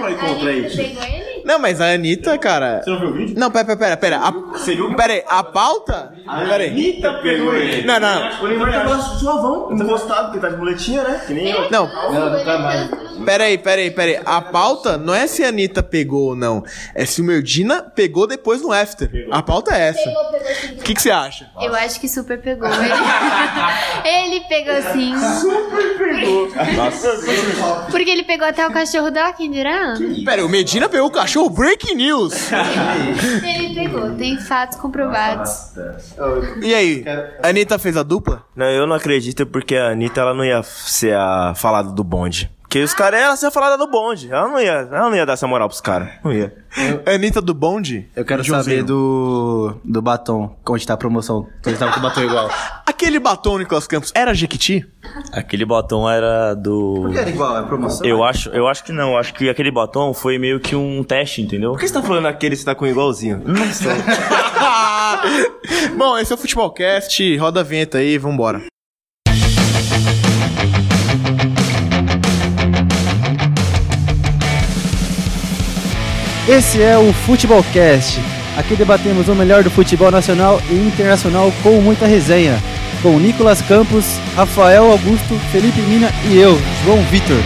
pra ir contra isso. Pegou ele? Não, mas a Anitta, cara. Você não viu o vídeo? Não, pera, pera, pera. pera. A, Seria um- pera aí, a pauta? Pera aí. Anitta pegou ele. Não, não. O Neymar tava suavão, encostado, porque tá de muletinha, né? Que nem eu. Não, Não, não tá mais. Pera aí, pera aí, pera aí. A pauta não é se a Anitta pegou ou não. É se o Medina pegou depois no after. A pauta é essa. Pegou, pegou sim. O que, que você acha? Eu acho que super pegou. Ele, ele pegou sim. Porque ele pegou até o cachorro da quem dirá? Pera aí, o Medina pegou o cachorro Breaking News. Ele pegou, tem fatos comprovados. E aí, a Anitta fez a dupla? Não, eu não acredito porque a Anitta ela não ia ser a falada do bonde. Porque os caras, ela ser falada do bonde. Ela não ia, ela não ia dar essa moral pros caras. Não ia. A Anitta do bonde? Eu quero Joãozinho. saber do, do batom. Onde tá a promoção? Onde tava com o batom igual? Aquele batom, Nicolas Campos, era Jequiti? Aquele batom era do. Por que era igual? É promoção? Eu acho, eu acho que não. Acho que aquele batom foi meio que um teste, entendeu? Por que você tá falando aquele que você tá com igualzinho? Bom, esse é o Futebolcast. Roda a vinheta aí, vambora. Esse é o Futebolcast. Aqui debatemos o melhor do futebol nacional e internacional com muita resenha. Com Nicolas Campos, Rafael Augusto, Felipe Mina e eu, João Vitor.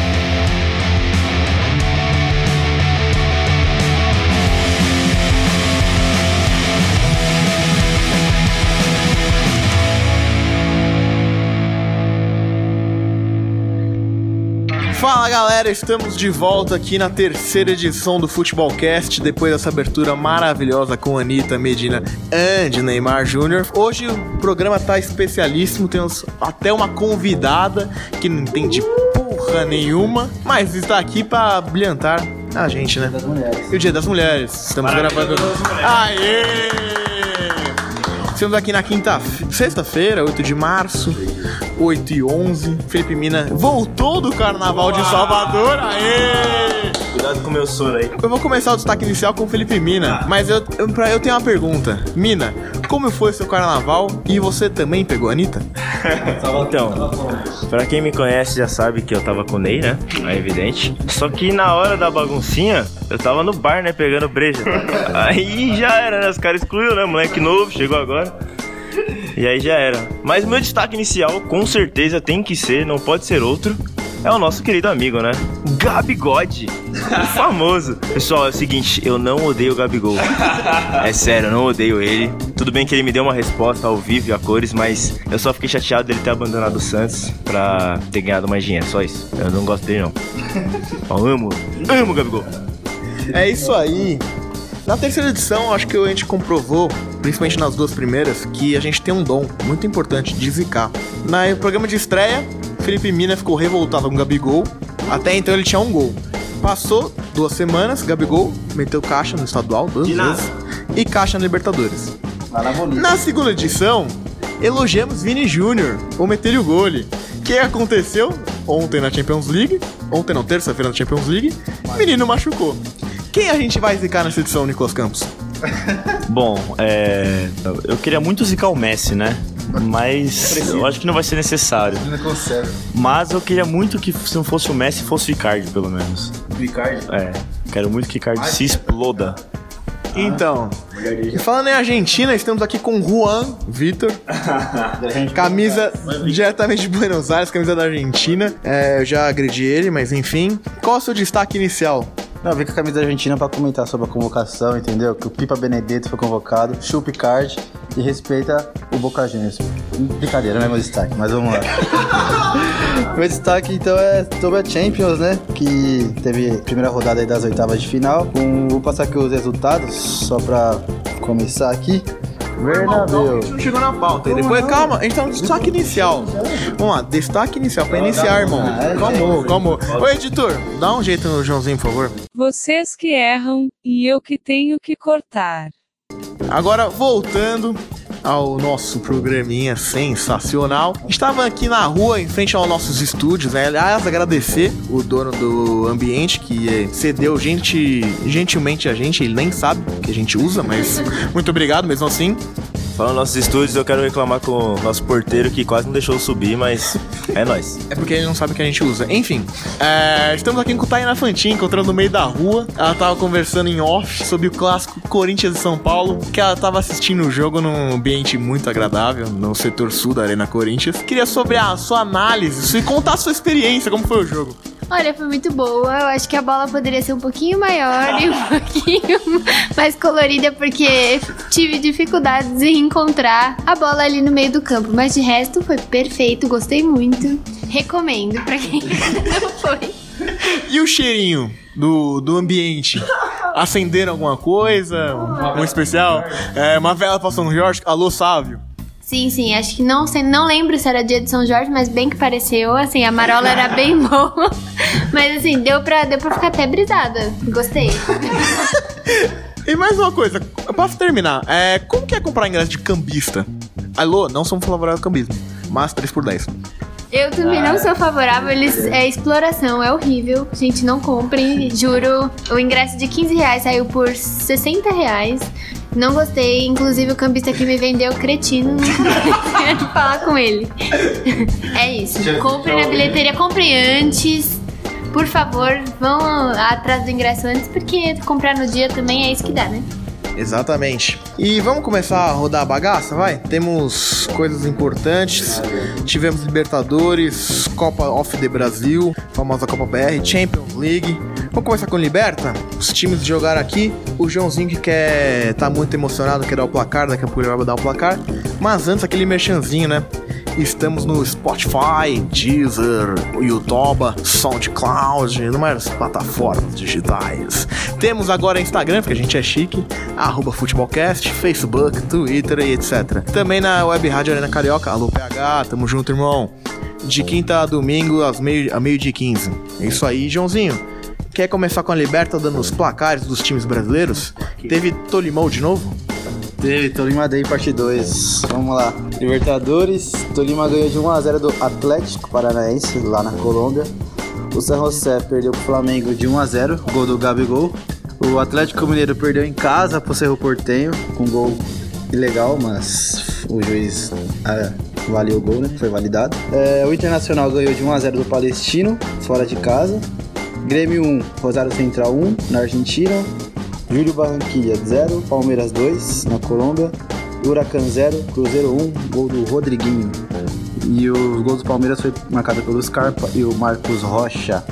Fala galera, estamos de volta aqui na terceira edição do Futebolcast, depois dessa abertura maravilhosa com Anitta, Medina e Neymar Júnior. Hoje o programa tá especialíssimo, temos até uma convidada que não entende porra nenhuma, mas está aqui pra brilhantar a gente, né? E o Dia das Mulheres. Estamos gravando. Aê! Estamos aqui na quinta, sexta-feira, 8 de março, 8 e 11. Felipe Mina voltou do Carnaval de Salvador. Aê! Cuidado com o meu soro aí. Eu vou começar o destaque inicial com o Felipe Mina, mas eu, eu, pra, eu tenho uma pergunta. Mina, como foi seu carnaval e você também pegou a Anitta? Então, pra quem me conhece já sabe que eu tava com o Ney, né? É evidente. Só que na hora da baguncinha, eu tava no bar, né? Pegando breja. Aí já era, né? Os caras excluíram, né? Moleque novo, chegou agora. E aí já era. Mas meu destaque inicial, com certeza, tem que ser, não pode ser outro. É o nosso querido amigo, né? Gabigode. O famoso. Pessoal, é o seguinte, eu não odeio o Gabigol. É sério, eu não odeio ele. Tudo bem que ele me deu uma resposta ao vivo e a cores, mas eu só fiquei chateado dele ter abandonado o Santos pra ter ganhado mais dinheiro, só isso. Eu não gosto dele, não. Eu amo, amo o Gabigol. É isso aí. Na terceira edição, acho que a gente comprovou, principalmente nas duas primeiras, que a gente tem um dom muito importante de zicar. No programa de estreia, Felipe Mina ficou revoltado com o Gabigol. Até então ele tinha um gol. Passou duas semanas, Gabigol meteu caixa no estadual duas vezes e caixa na Libertadores. Na segunda edição, elogiamos Vini Júnior por meter o gole. O que aconteceu ontem na Champions League? Ontem não, terça-feira na Champions League. Menino machucou. Quem a gente vai zicar nessa edição, Nicolas Campos? Bom, é, eu queria muito zicar o Messi, né? Mas eu acho que não vai ser necessário. Não consegue. Mas eu queria muito que se não fosse o Messi, fosse o Icardi, pelo menos. Ricardo? É, quero muito que o Icardi se exploda. Então, e falando em Argentina, estamos aqui com Juan Vitor, camisa diretamente de Buenos Aires, camisa da Argentina. É, eu já agredi ele, mas enfim. Qual é o seu destaque inicial? Não, eu vim com a camisa da Argentina pra comentar sobre a convocação, entendeu? Que o Pipa Benedetto foi convocado, chupa Card e respeita o Boca Juniors. Brincadeira, não é meu destaque, mas vamos lá. meu destaque então é sobre a Champions, né? Que teve a primeira rodada aí das oitavas de final. Com, vou passar aqui os resultados, só pra começar aqui. Bernabéu. A gente não chegou na pauta. E depois, calma, a gente tá no destaque inicial. Vamos lá, destaque inicial pra iniciar, irmão. Calma, calma. Ô, editor, dá um jeito no Joãozinho, por favor. Vocês que erram, e eu que tenho que cortar. Agora, voltando ao nosso programinha sensacional. Estava aqui na rua, em frente aos nossos estúdios, né? Aliás, agradecer o dono do ambiente que eh, cedeu gente, gentilmente a gente, ele nem sabe que a gente usa, mas muito obrigado mesmo assim. Falando nos nossos estúdios, eu quero reclamar com o nosso porteiro que quase não deixou subir, mas é nóis. É porque ele não sabe o que a gente usa. Enfim, é, estamos aqui com Tainá Fantin, encontrando no meio da rua. Ela tava conversando em off sobre o clássico Corinthians e São Paulo, que ela tava assistindo o jogo num ambiente muito agradável, no setor sul da Arena Corinthians. Queria sobre a sua análise e contar a sua experiência, como foi o jogo. Olha, foi muito boa. Eu acho que a bola poderia ser um pouquinho maior e um pouquinho mais colorida, porque tive dificuldades em encontrar a bola ali no meio do campo. Mas de resto foi perfeito, gostei muito. Recomendo pra quem não foi. E o cheirinho do, do ambiente? Acenderam alguma coisa? Um, um especial? É, uma vela pra São Jorge? Alô, Sávio? Sim, sim, acho que não, sei- não lembro se era dia de São Jorge, mas bem que pareceu, assim, a marola era bem boa. Mas assim, deu pra, deu pra ficar até brisada. Gostei. E mais uma coisa, eu posso terminar. É, como que é comprar ingresso de cambista? Alô, não somos favoráveis ao cambismo, mas 3 por 10. Eu também não sou favorável, eles, é exploração, é horrível. Gente, não comprem, juro. O ingresso de 15 reais saiu por 60 reais. Não gostei, inclusive o cambista que me vendeu, cretino, nunca mais quero falar com ele. É isso, comprem na bilheteria, comprem antes. Por favor, vão atrás do ingresso antes, porque comprar no dia também é isso que dá, né? Exatamente. E vamos começar a rodar a bagaça, vai? Temos coisas importantes. Tivemos Libertadores, Copa of the Brasil, famosa Copa BR, Champions League. Vamos começar com Liberta? Os times jogaram aqui. O Joãozinho que quer tá muito emocionado, quer dar o placar, daqui a pouco ele vai dar o placar. Mas antes aquele merchanzinho, né? Estamos no Spotify, Deezer, YouTube, SoundCloud, numas plataformas digitais. Temos agora Instagram, porque a gente é chique, arroba Futebolcast, Facebook, Twitter e etc. Também na Web Rádio Arena Carioca, alô PH, tamo junto, irmão. De quinta a domingo, às meio, a meio-dia e 15. É isso aí, Joãozinho. Quer começar com a Liberta dando os placares dos times brasileiros? Teve Tolimão de novo? Teve Tolima Day parte 2. Vamos lá. Libertadores. Tolima ganhou de 1x0 do Atlético Paranaense, lá na Colômbia. O San José perdeu pro Flamengo de 1x0, gol do Gabigol. O Atlético Mineiro perdeu em casa pro Cerro Portenho, com gol ilegal, mas o juiz ah, valeu o gol, né? Foi validado. É, o Internacional ganhou de 1x0 do Palestino, fora de casa. Grêmio 1, Rosário Central 1, na Argentina. Júlio Barranquilla 0, Palmeiras 2 na Colômbia, Huracan 0, Cruzeiro 1, gol do Rodriguinho. E os gols do Palmeiras foi marcado pelo Scarpa e o Marcos Rocha.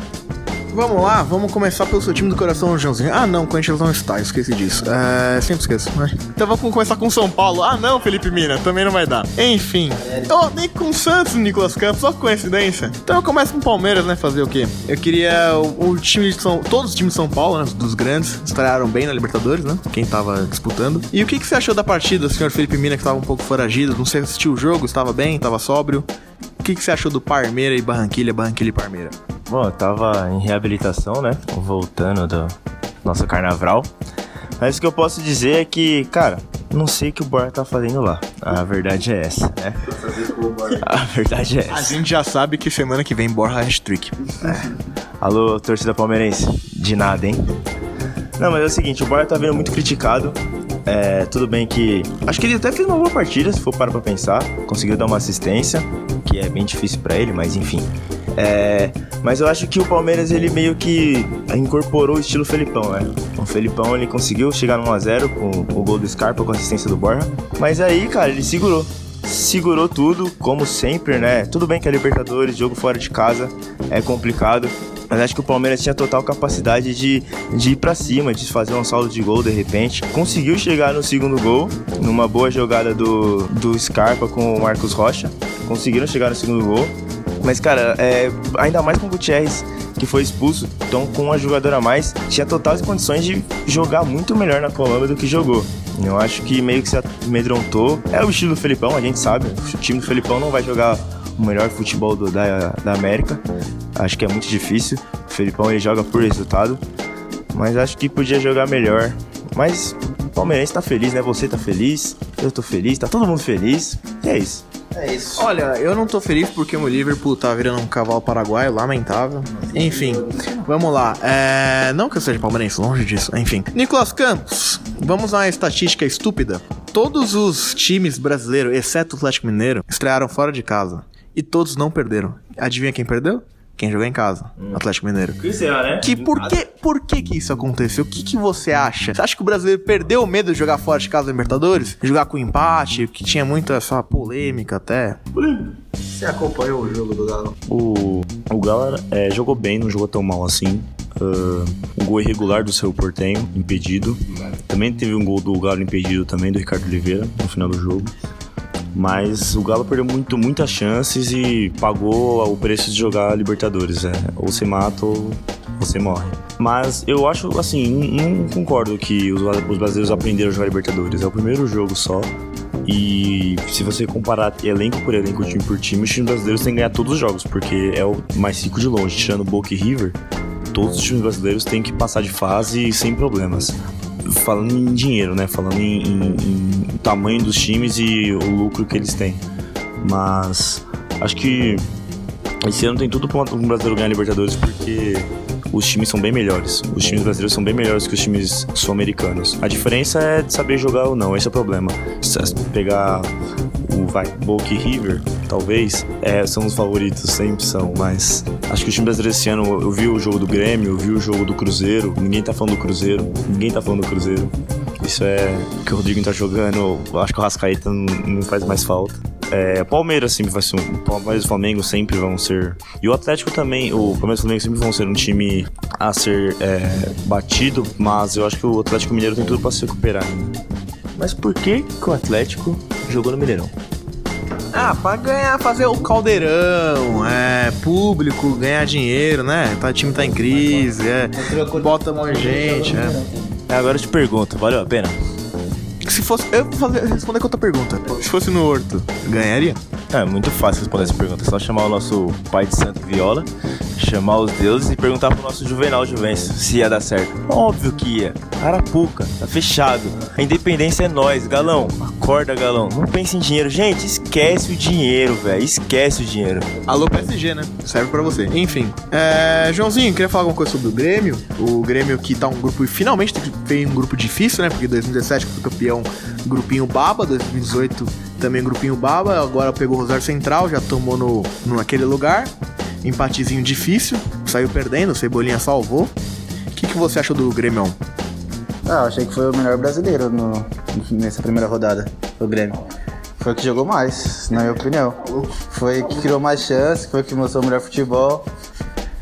Vamos lá, vamos começar pelo seu time do coração, Joãozinho. Ah, não, o Corinthians não está, eu esqueci disso. É, sempre esqueço. né? Então vamos começar com São Paulo. Ah, não, Felipe Mina, também não vai dar. Enfim, oh, nem com o Santos, Nicolas Campos, só coincidência. Então eu começo com o Palmeiras, né? Fazer o quê? Eu queria o, o time de São. Todos os times de São Paulo, né? Dos grandes, estrearam bem na Libertadores, né? Quem tava disputando. E o que, que você achou da partida, senhor Felipe Mina, que tava um pouco foragido? Não sei se assistiu o jogo, estava bem, estava sóbrio. O que, que você achou do Parmeira e Barranquilha, Barranquilha e Parmeira? Bom, eu tava em reabilitação, né? Voltando do nosso carnaval. Mas o que eu posso dizer é que, cara, não sei o que o Borja tá fazendo lá. A verdade é essa, né? A verdade é A essa. gente já sabe que semana que vem Borja hat-trick. Alô, torcida palmeirense. De nada, hein? Não, mas é o seguinte, o Borja tá vindo muito criticado. É, tudo bem que. Acho que ele até fez uma boa partida, se for parar pra pensar. Conseguiu dar uma assistência, que é bem difícil pra ele, mas enfim. É, mas eu acho que o Palmeiras ele meio que incorporou o estilo Felipão, né? O Felipão ele conseguiu chegar no 1x0 com o gol do Scarpa com a assistência do Borja. Mas aí, cara, ele segurou. Segurou tudo, como sempre, né? Tudo bem que é Libertadores, jogo fora de casa, é complicado. Mas acho que o Palmeiras tinha total capacidade de, de ir pra cima, de fazer um saldo de gol de repente. Conseguiu chegar no segundo gol, numa boa jogada do, do Scarpa com o Marcos Rocha. Conseguiram chegar no segundo gol. Mas, cara, é, ainda mais com o Gutierrez, que foi expulso, então com uma jogadora a mais, tinha totais condições de jogar muito melhor na Colômbia do que jogou. Eu acho que meio que se amedrontou. É o estilo do Felipão, a gente sabe. O time do Felipão não vai jogar o melhor futebol do- da, da América. Acho que é muito difícil. O Felipão ele joga por resultado. Mas acho que podia jogar melhor. Mas o Palmeirense tá feliz, né? Você tá feliz, eu tô feliz, tá todo mundo feliz. E é isso. Olha, eu não tô feliz porque o Liverpool tá virando um cavalo paraguaio, lamentável. Enfim, vamos lá. É... Não que eu seja palmeirense, longe disso. Enfim. Nicolas Campos, vamos a uma estatística estúpida. Todos os times brasileiros, exceto o Atlético Mineiro, estrearam fora de casa. E todos não perderam. Adivinha quem perdeu? Quem jogou em casa. Atlético Mineiro. Isso né? Que por que, por que que isso aconteceu? O que que você acha? Você acha que o brasileiro perdeu o medo de jogar fora de casa Libertadores? Jogar com empate, que tinha muita essa polêmica até. Você acompanhou o jogo do Galo? O, o Galo é, jogou bem, não jogou tão mal assim. Ah, um gol irregular do seu Portenho, impedido. Também teve um gol do Galo impedido também, do Ricardo Oliveira, no final do jogo. Mas o Galo perdeu muito, muitas chances e pagou o preço de jogar Libertadores. É. Ou você mata ou você morre. Mas eu acho, assim, não, concordo que os, os brasileiros aprenderam a jogar Libertadores. É o primeiro jogo só. E se você comparar elenco por elenco, time por time, os times brasileiros têm que ganhar todos os jogos, porque é o mais rico de longe. Tirando Boca e River, todos os times brasileiros têm que passar de fase sem problemas. Falando em dinheiro, né? Falando em, em- em tamanho dos times e o lucro que eles têm. Mas acho que esse ano tem tudo para um brasileiro ganhar Libertadores porque os times são bem melhores. Os times brasileiros são bem melhores que os times sul-americanos. A diferença é de saber jogar ou não, esse é o problema. Se pegar o vai, Boca e River, talvez, é, são os favoritos, sempre são, mas acho que o time brasileiro esse ano, eu vi o jogo do Grêmio, eu vi o jogo do Cruzeiro, ninguém tá falando do Cruzeiro, ninguém tá falando do Cruzeiro. Isso é que o Rodrigo tá jogando, acho que o Rascaeta não, não faz mais falta. É, Palmeiras sempre vai ser um. Palmeiras e Flamengo sempre vão ser. E o Atlético também, o Palmeiras e o Flamengo sempre vão ser um time a ser é, batido, mas eu acho que o Atlético Mineiro tem tudo pra se recuperar ainda. Mas por que, que o Atlético jogou no Mineirão? Ah, pra ganhar, fazer o caldeirão, é, público, ganhar dinheiro, né? Tá, o time tá em crise, é, bota mais gente, é. Agora eu te pergunto, valeu a pena? Se fosse, eu vou fazer, responder com outra pergunta. Se fosse no Horto, ganharia? É muito fácil responder essa pergunta. É só chamar o nosso pai de santo Viola, chamar os deuses e perguntar pro nosso Juvenal Juvencio se ia dar certo. Óbvio que ia. Arapuca, tá fechado. A independência é nós, galão. Acorda, galão. Não pense em dinheiro. Gente, esquece o dinheiro, velho. Esquece o dinheiro. Alô PSG, né? Serve pra você. Enfim, é, Joãozinho, queria falar alguma coisa sobre o Grêmio? O Grêmio que tá um grupo, finalmente fez um grupo difícil, né? Porque 2017 foi campeão, grupinho baba, 2018 também grupinho baba, agora pegou o Rosário Central, já tomou no, no naquele lugar. Empatezinho difícil, saiu perdendo, o Cebolinha salvou. O que, que você achou do Grêmio? Ah, eu achei que foi o melhor brasileiro no- nessa primeira rodada, o Grêmio. Foi o que jogou mais, na minha opinião. Foi que criou mais chances, foi que mostrou melhor futebol.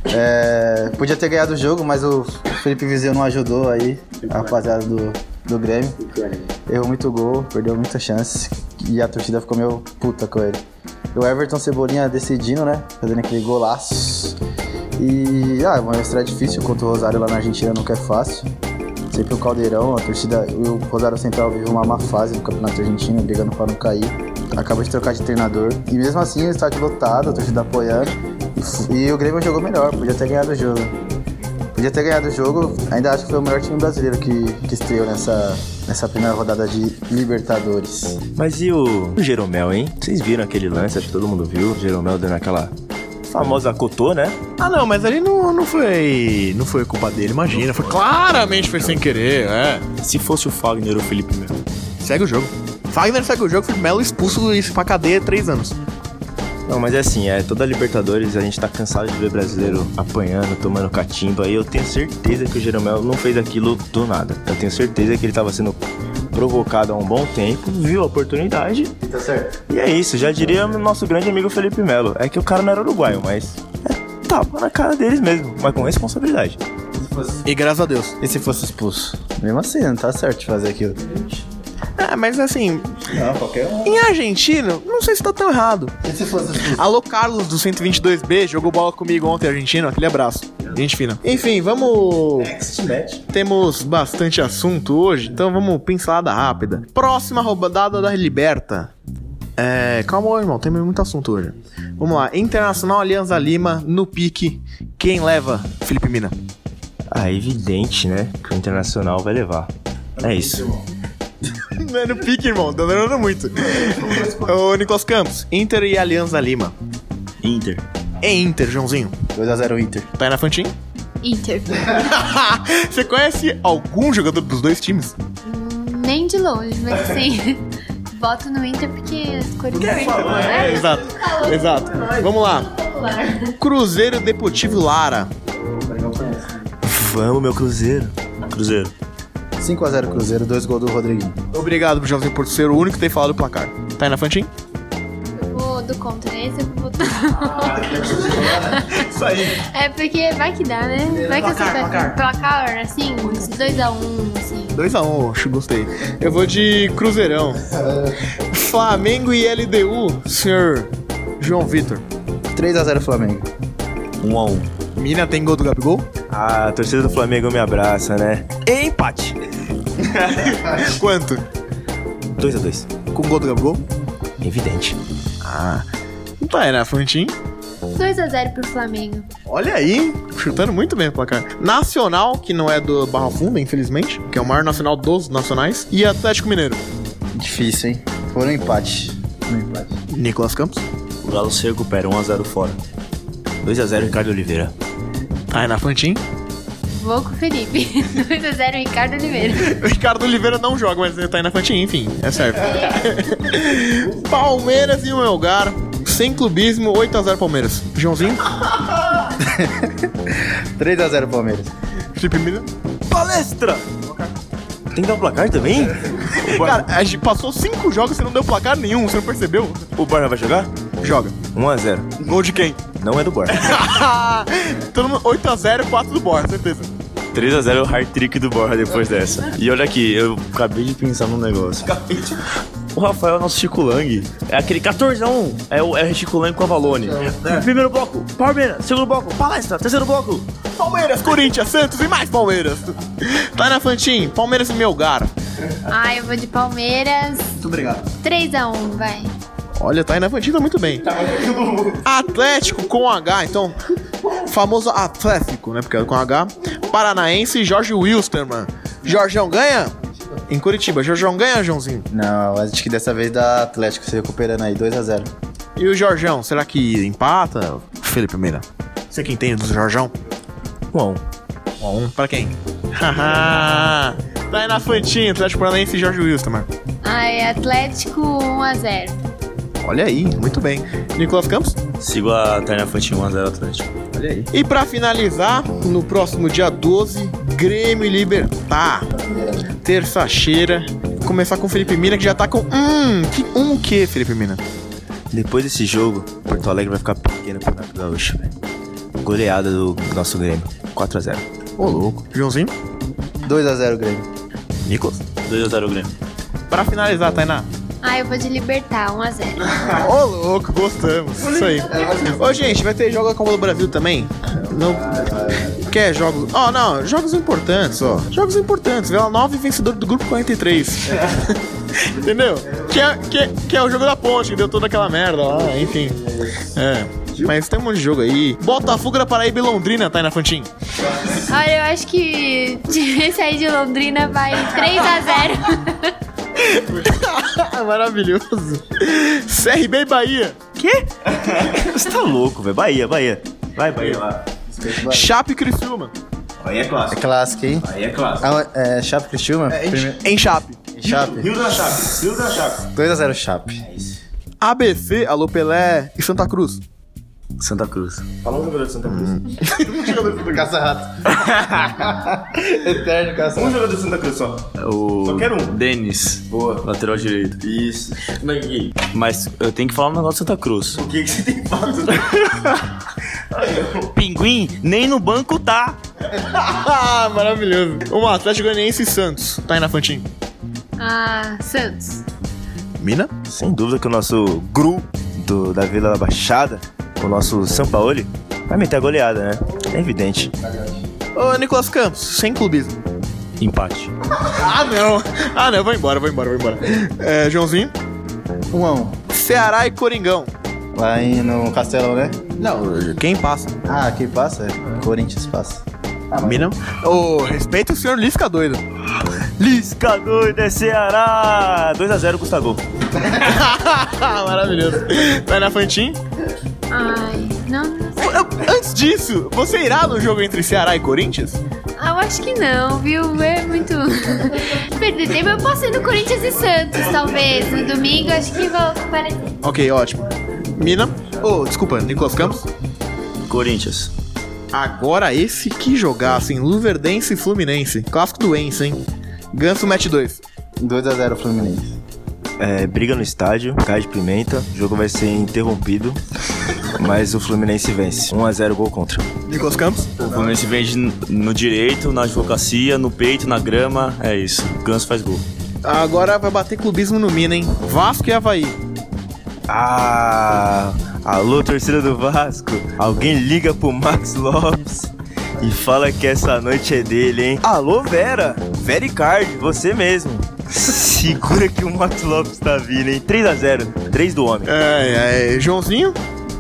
É, podia ter ganhado o jogo, mas o Felipe Vizeu não ajudou aí, a rapaziada do, do Grêmio. Errou muito gol, perdeu muitas chances e a torcida ficou meio puta com ele. O Everton Cebolinha decidindo, né? Fazendo aquele golaço. E, ah, uma estreia difícil contra o Rosário lá na Argentina nunca é fácil. Sempre o Caldeirão, a torcida, o Rosário Central vive uma má fase no Campeonato Argentino, brigando para não cair. Acaba de trocar de treinador. E mesmo assim, o estádio lotado, a torcida apoiando. E, e o Grêmio jogou melhor, podia ter ganhado o jogo. Podia ter ganhado o jogo, ainda acho que foi o melhor time brasileiro que, que estreou nessa, nessa primeira rodada de Libertadores. Mas e o, o Jeromel, hein? Vocês viram aquele lance? Acho que todo mundo viu. O Jeromel dando aquela famosa cotô, né? Ah, não, mas ali não, não foi. Não foi culpa dele, imagina. Foi claramente foi sem querer, é. Se fosse o Fagner ou o Felipe Melo? Segue o jogo. Fagner segue o jogo, Felipe Melo expulso isso pra cadeia três anos. Não, mas é assim, é toda a Libertadores, a gente tá cansado de ver brasileiro apanhando, tomando catimba, e eu tenho certeza que o Jeromel não fez aquilo do nada. Eu tenho certeza que ele tava sendo provocado há um bom tempo, viu a oportunidade. Tá certo. E é isso, já diria o nosso grande amigo Felipe Melo. É que o cara não era uruguaio, mas é, tava na cara deles mesmo, mas com responsabilidade. E graças a Deus. E se fosse expulso? Mesmo assim, não tá certo de fazer aquilo. É, mas assim, Não, qualquer um. em Argentina, não sei se tá tão errado. E se fosse expulso? Alô, Carlos do 122B, jogou bola comigo ontem, argentino. Aquele abraço. Gente fina. Enfim, vamos. Temos bastante assunto hoje, então vamos pincelada rápida. Próxima rodada da Liberta. É. Calma, irmão, tem muito assunto hoje. Vamos lá. Internacional Alianza Lima, no pique. Quem leva? Felipe Mina. Ah, é evidente, né? Que o Internacional vai levar. É isso. Não é no pique, irmão, tá demorando muito. Ô, Nicolas Campos, Inter e Alianza Lima. Inter. É Inter, Joãozinho. 2x0 Inter. Tá aí na Fantin? Inter. Você conhece algum jogador dos dois times? nem de longe, mas assim, voto no Inter porque as cores do Inter. É, exato. Exato. Vamos lá. Cruzeiro Deportivo Lara. Vamos, meu Cruzeiro. Cruzeiro. 5x0 Cruzeiro, dois gols do Rodriguinho. Obrigado, Joãozinho, por ser o único que tem falado o placar. Tá aí na Fantin? Eu vou do contra, esse eu vou votar. Isso aí. É porque vai que dá, né? Vai que Placar, sou placar. placar, assim, 2x1, um, assim. 2x1, um, acho que gostei. Eu vou de Cruzeirão. Flamengo e LDU, senhor João Vitor. 3x0 Flamengo. 1 a 1 Mina tem gol do Gabigol? Ah, a torcida do Flamengo me abraça, né? Empate. Quanto? 2 a 2 Com gol do Gabigol? Evidente. Ah. Tá aí na Fantin. 2x0 pro Flamengo. Olha aí, chutando muito bem o placar. Nacional, que não é do Barra Funda, infelizmente, que é o maior nacional dos nacionais. E Atlético Mineiro. Difícil, hein? Foi no empate. No empate. Nicolas Campos. O Galo se recupera, 1 a 0 fora. 2 a 0 Ricardo Oliveira. Tá aí na Fantin. Vou com o Felipe. 2x0 Ricardo Oliveira. O Ricardo Oliveira não joga, mas ele tá aí na Fantin, enfim, é certo. Palmeiras e o Melgar. Sem clubismo, 8x0 Palmeiras. Joãozinho? 3x0 Palmeiras. Felipe Mina? Palestra! Tem que dar o placar também? Cara, a gente passou 5 jogos e você não deu placar nenhum, você não percebeu? O Borja vai jogar? Joga. 1 a 0 Gol de quem? Não é do Borja. Todo mundo 8x0, 4 do Borja, certeza. 3 a 0 o hard trick do Borja depois dessa. E olha aqui, eu acabei de pensar num negócio. O Rafael é o nosso Chico Lang. É aquele 14 a 1. É o, é o Chico Lang com a Valone. Primeiro bloco, Palmeiras. Segundo bloco, Palestra. Terceiro bloco, Palmeiras, Corinthians, Santos e mais Palmeiras. Tá na Fantin, Palmeiras e Melgar. Ah, eu vou de Palmeiras. Muito obrigado. 3x1, vai. Olha, tá aí na Fantin, tá muito bem. Atlético com H, então. Famoso Atlético, né? Porque é com H. Paranaense e Jorge Wilstermann. Jorgão ganha? Em Curitiba. Jorgão ganha, Joãozinho? Não, acho que dessa vez dá Atlético se recuperando aí, 2x0. E o Jorgão, será que empata? Felipe Meira. Você que entende do Jorgão? 1 a 1 1 a 1 pra quem? Haha! tá aí na Fantinha, Atlético Paranaense e Jorge Wilstermann. Ai, Atlético 1x0. Olha aí, muito bem. Nicolas Campos? Sigo a Taina Fantin 1 a 0 Atlético. Olha aí. E pra finalizar, no próximo dia 12, Grêmio e Libertar. Terça-feira. Começar com o Felipe Mina, que já tá com. Hum, que, um o que, Felipe Mina? Depois desse jogo, Porto Alegre vai ficar pequeno pro Campeonato Gaúcho, velho. Goleada do nosso Grêmio. 4 a 0 Ô, louco. Joãozinho? 2x0 Grêmio. Nicolas? 2 a 0 Grêmio. Pra finalizar, Tainá. Ah, eu vou de Libertar 1x0. Ô, louco, gostamos. Isso aí. Ô, gente, vai ter jogo da Copa do Brasil também? Não. Quer jogos? Ó, não, jogos importantes, ó. Jogos importantes. Vela 9 vencedor do grupo 43. Entendeu? Que é, que, é- que é o jogo da ponte, que deu toda aquela merda lá, enfim. É. Mas tem um monte de jogo aí. Botafogo da Paraíba e Londrina, tá aí na Fantin. Olha, eu acho que esse aí de Londrina vai 3x0. Maravilhoso. CRB e Bahia. Quê? Você tá louco, velho. Bahia, Bahia. Vai, Bahia lá. Chape e Criciúma. Aí é É clássico. clássico, hein? Aí é clássico. Ah, é Chape Cristiúma? Primeiro- Em Chape. Chape. Rio da Chape. Rio da Chape. 2x0 Chape. ABC, Alô Pelé e Santa Cruz. Santa Cruz. Fala um jogador de Santa Cruz. Caça-rato. Eterno Um caça-rato. jogador de Santa Cruz só. O Só quero um. Denis. Boa. Lateral direito. Isso. Mas e Mas eu tenho que falar um negócio de Santa Cruz. o que, que você tem falado? Pinguim nem no banco tá. Maravilhoso. O Atlético Goianiense e Santos. Tá aí na Fantin. Ah, Santos. Mina? Sem dúvida que o nosso Gru do, da Vila da Baixada, o nosso Sampaoli, vai meter a goleada, né? É evidente. Ô, Nicolas Campos, sem clubismo. Empate. Ah, não. Ah, não. Vou embora, vou embora, vou embora. É, Joãozinho? 1x1. Ceará e Coringão. Lá em, no Castelão, né? Não, quem passa? Ah, quem passa? É Corinthians passa. Mina? Ô, respeita o senhor Lisca doido. Lisca doido é Ceará! 2x0 Gustavo. Maravilhoso. Aí na Fantin? Ai, Não, não sei. Antes disso, você irá no jogo entre Ceará e Corinthians? Ah, eu acho que não, viu? É muito. Perder tempo. Eu posso ir no Corinthians e Santos, talvez. No domingo, acho que vou comparecer. Ok, ótimo. Mina? Oh, desculpa, Nicolas Campos? Corinthians. Agora esse que jogasse, hein? Luverdense e Fluminense. Clássico do Enzo, hein? Ganso match 2. 2x0 Fluminense. É, briga no estádio, cai de pimenta, o jogo vai ser interrompido, mas o Fluminense vence. 1x0 gol contra. Nicolas Campos? O Fluminense vende no direito, na advocacia, no peito, na grama. É isso. O Ganso faz gol. Agora vai bater clubismo no Mina, hein? Vasco e Havaí. Ah, alô torcida do Vasco, alguém liga pro Max Lopes e fala que essa noite é dele, hein? Alô Vera, Vericard, você mesmo. Segura que o Max Lopes tá vindo, hein? 3x0, 3 do homem. É, é, Joãozinho?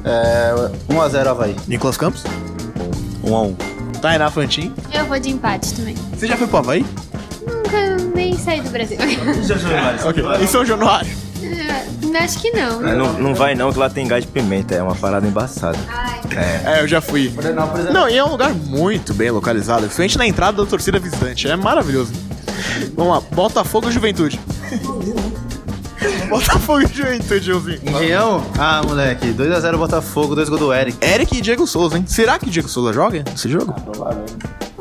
É, 1x0 Havaí. Nicolas Campos? 1x1. Tainá Fantin? Eu vou de empate também. Você já foi pro Havaí? Nunca nem saí do Brasil. Ok. Em São Januário? É, acho que não. Ah, Não, não vai não, que lá tem gás de pimenta, é uma parada embaçada. Ai, É, eu já fui. Não, e é um lugar muito bem localizado, principalmente na entrada da torcida visitante. É maravilhoso. Vamos lá, Botafogo Juventude. Botafogo e Juventude, Joãozinho. Engenhão? Ah, moleque. 2x0 Botafogo, 2 gols do Eric. Eric e Diego Souza, hein? Será que Diego Souza joga esse jogo?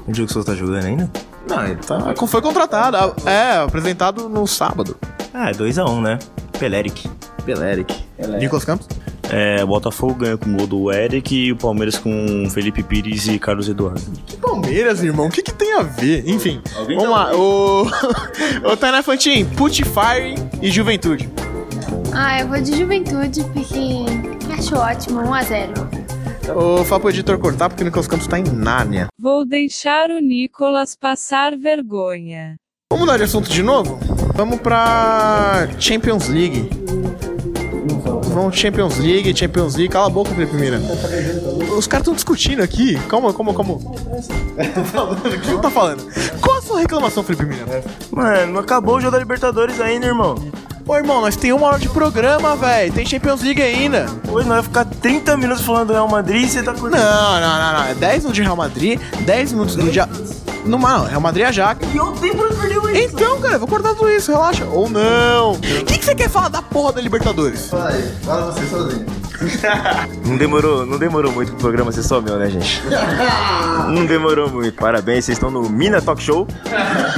O Diego Souza tá jogando ainda? Não, ele tá, foi contratado. É, apresentado no sábado. Ah, é 2x1, né? Peleric. Pelo Eric. Nicolas Campos? É, Botafogo ganha com o gol do Eric e o Palmeiras com Felipe Pires e Carlos Eduardo. Que Palmeiras, irmão? O que, que tem a ver? Enfim, vamos lá. O, o Tainá Fantin, Putifire e Juventude. Ah, eu vou de juventude porque acho ótimo, 1x0. O Fábio Editor cortar porque o Nicolas Campos tá em Nárnia. Vou deixar o Nicolas passar vergonha. Vamos mudar de assunto de novo? Vamos pra Champions League. Vamos Champions League, Champions League. Cala a boca, Felipe Mira. Os caras estão discutindo aqui. Calma, calma, calma. O que você tá falando? Qual a sua reclamação, Felipe Mira? Mano, não acabou o jogo da Libertadores ainda, irmão. Ô, irmão, nós tem uma hora de programa, velho. Tem Champions League ainda. Hoje nós vai ficar 30 minutos falando do Real Madrid e você tá curtindo. Não, não, não, não. É 10 minutos de Real Madrid, 10 minutos do dia. Não, não, Real Madrid é Ajax. E ontem perdeu isso. Então, cara, eu vou cortar tudo isso, relaxa. Ou não. O que, que você quer falar da porra da Libertadores? Fala aí, fala você sozinho. Não demorou, não demorou muito pro programa ser só meu, né, gente? não demorou muito. Parabéns, vocês estão no Mina Talk Show.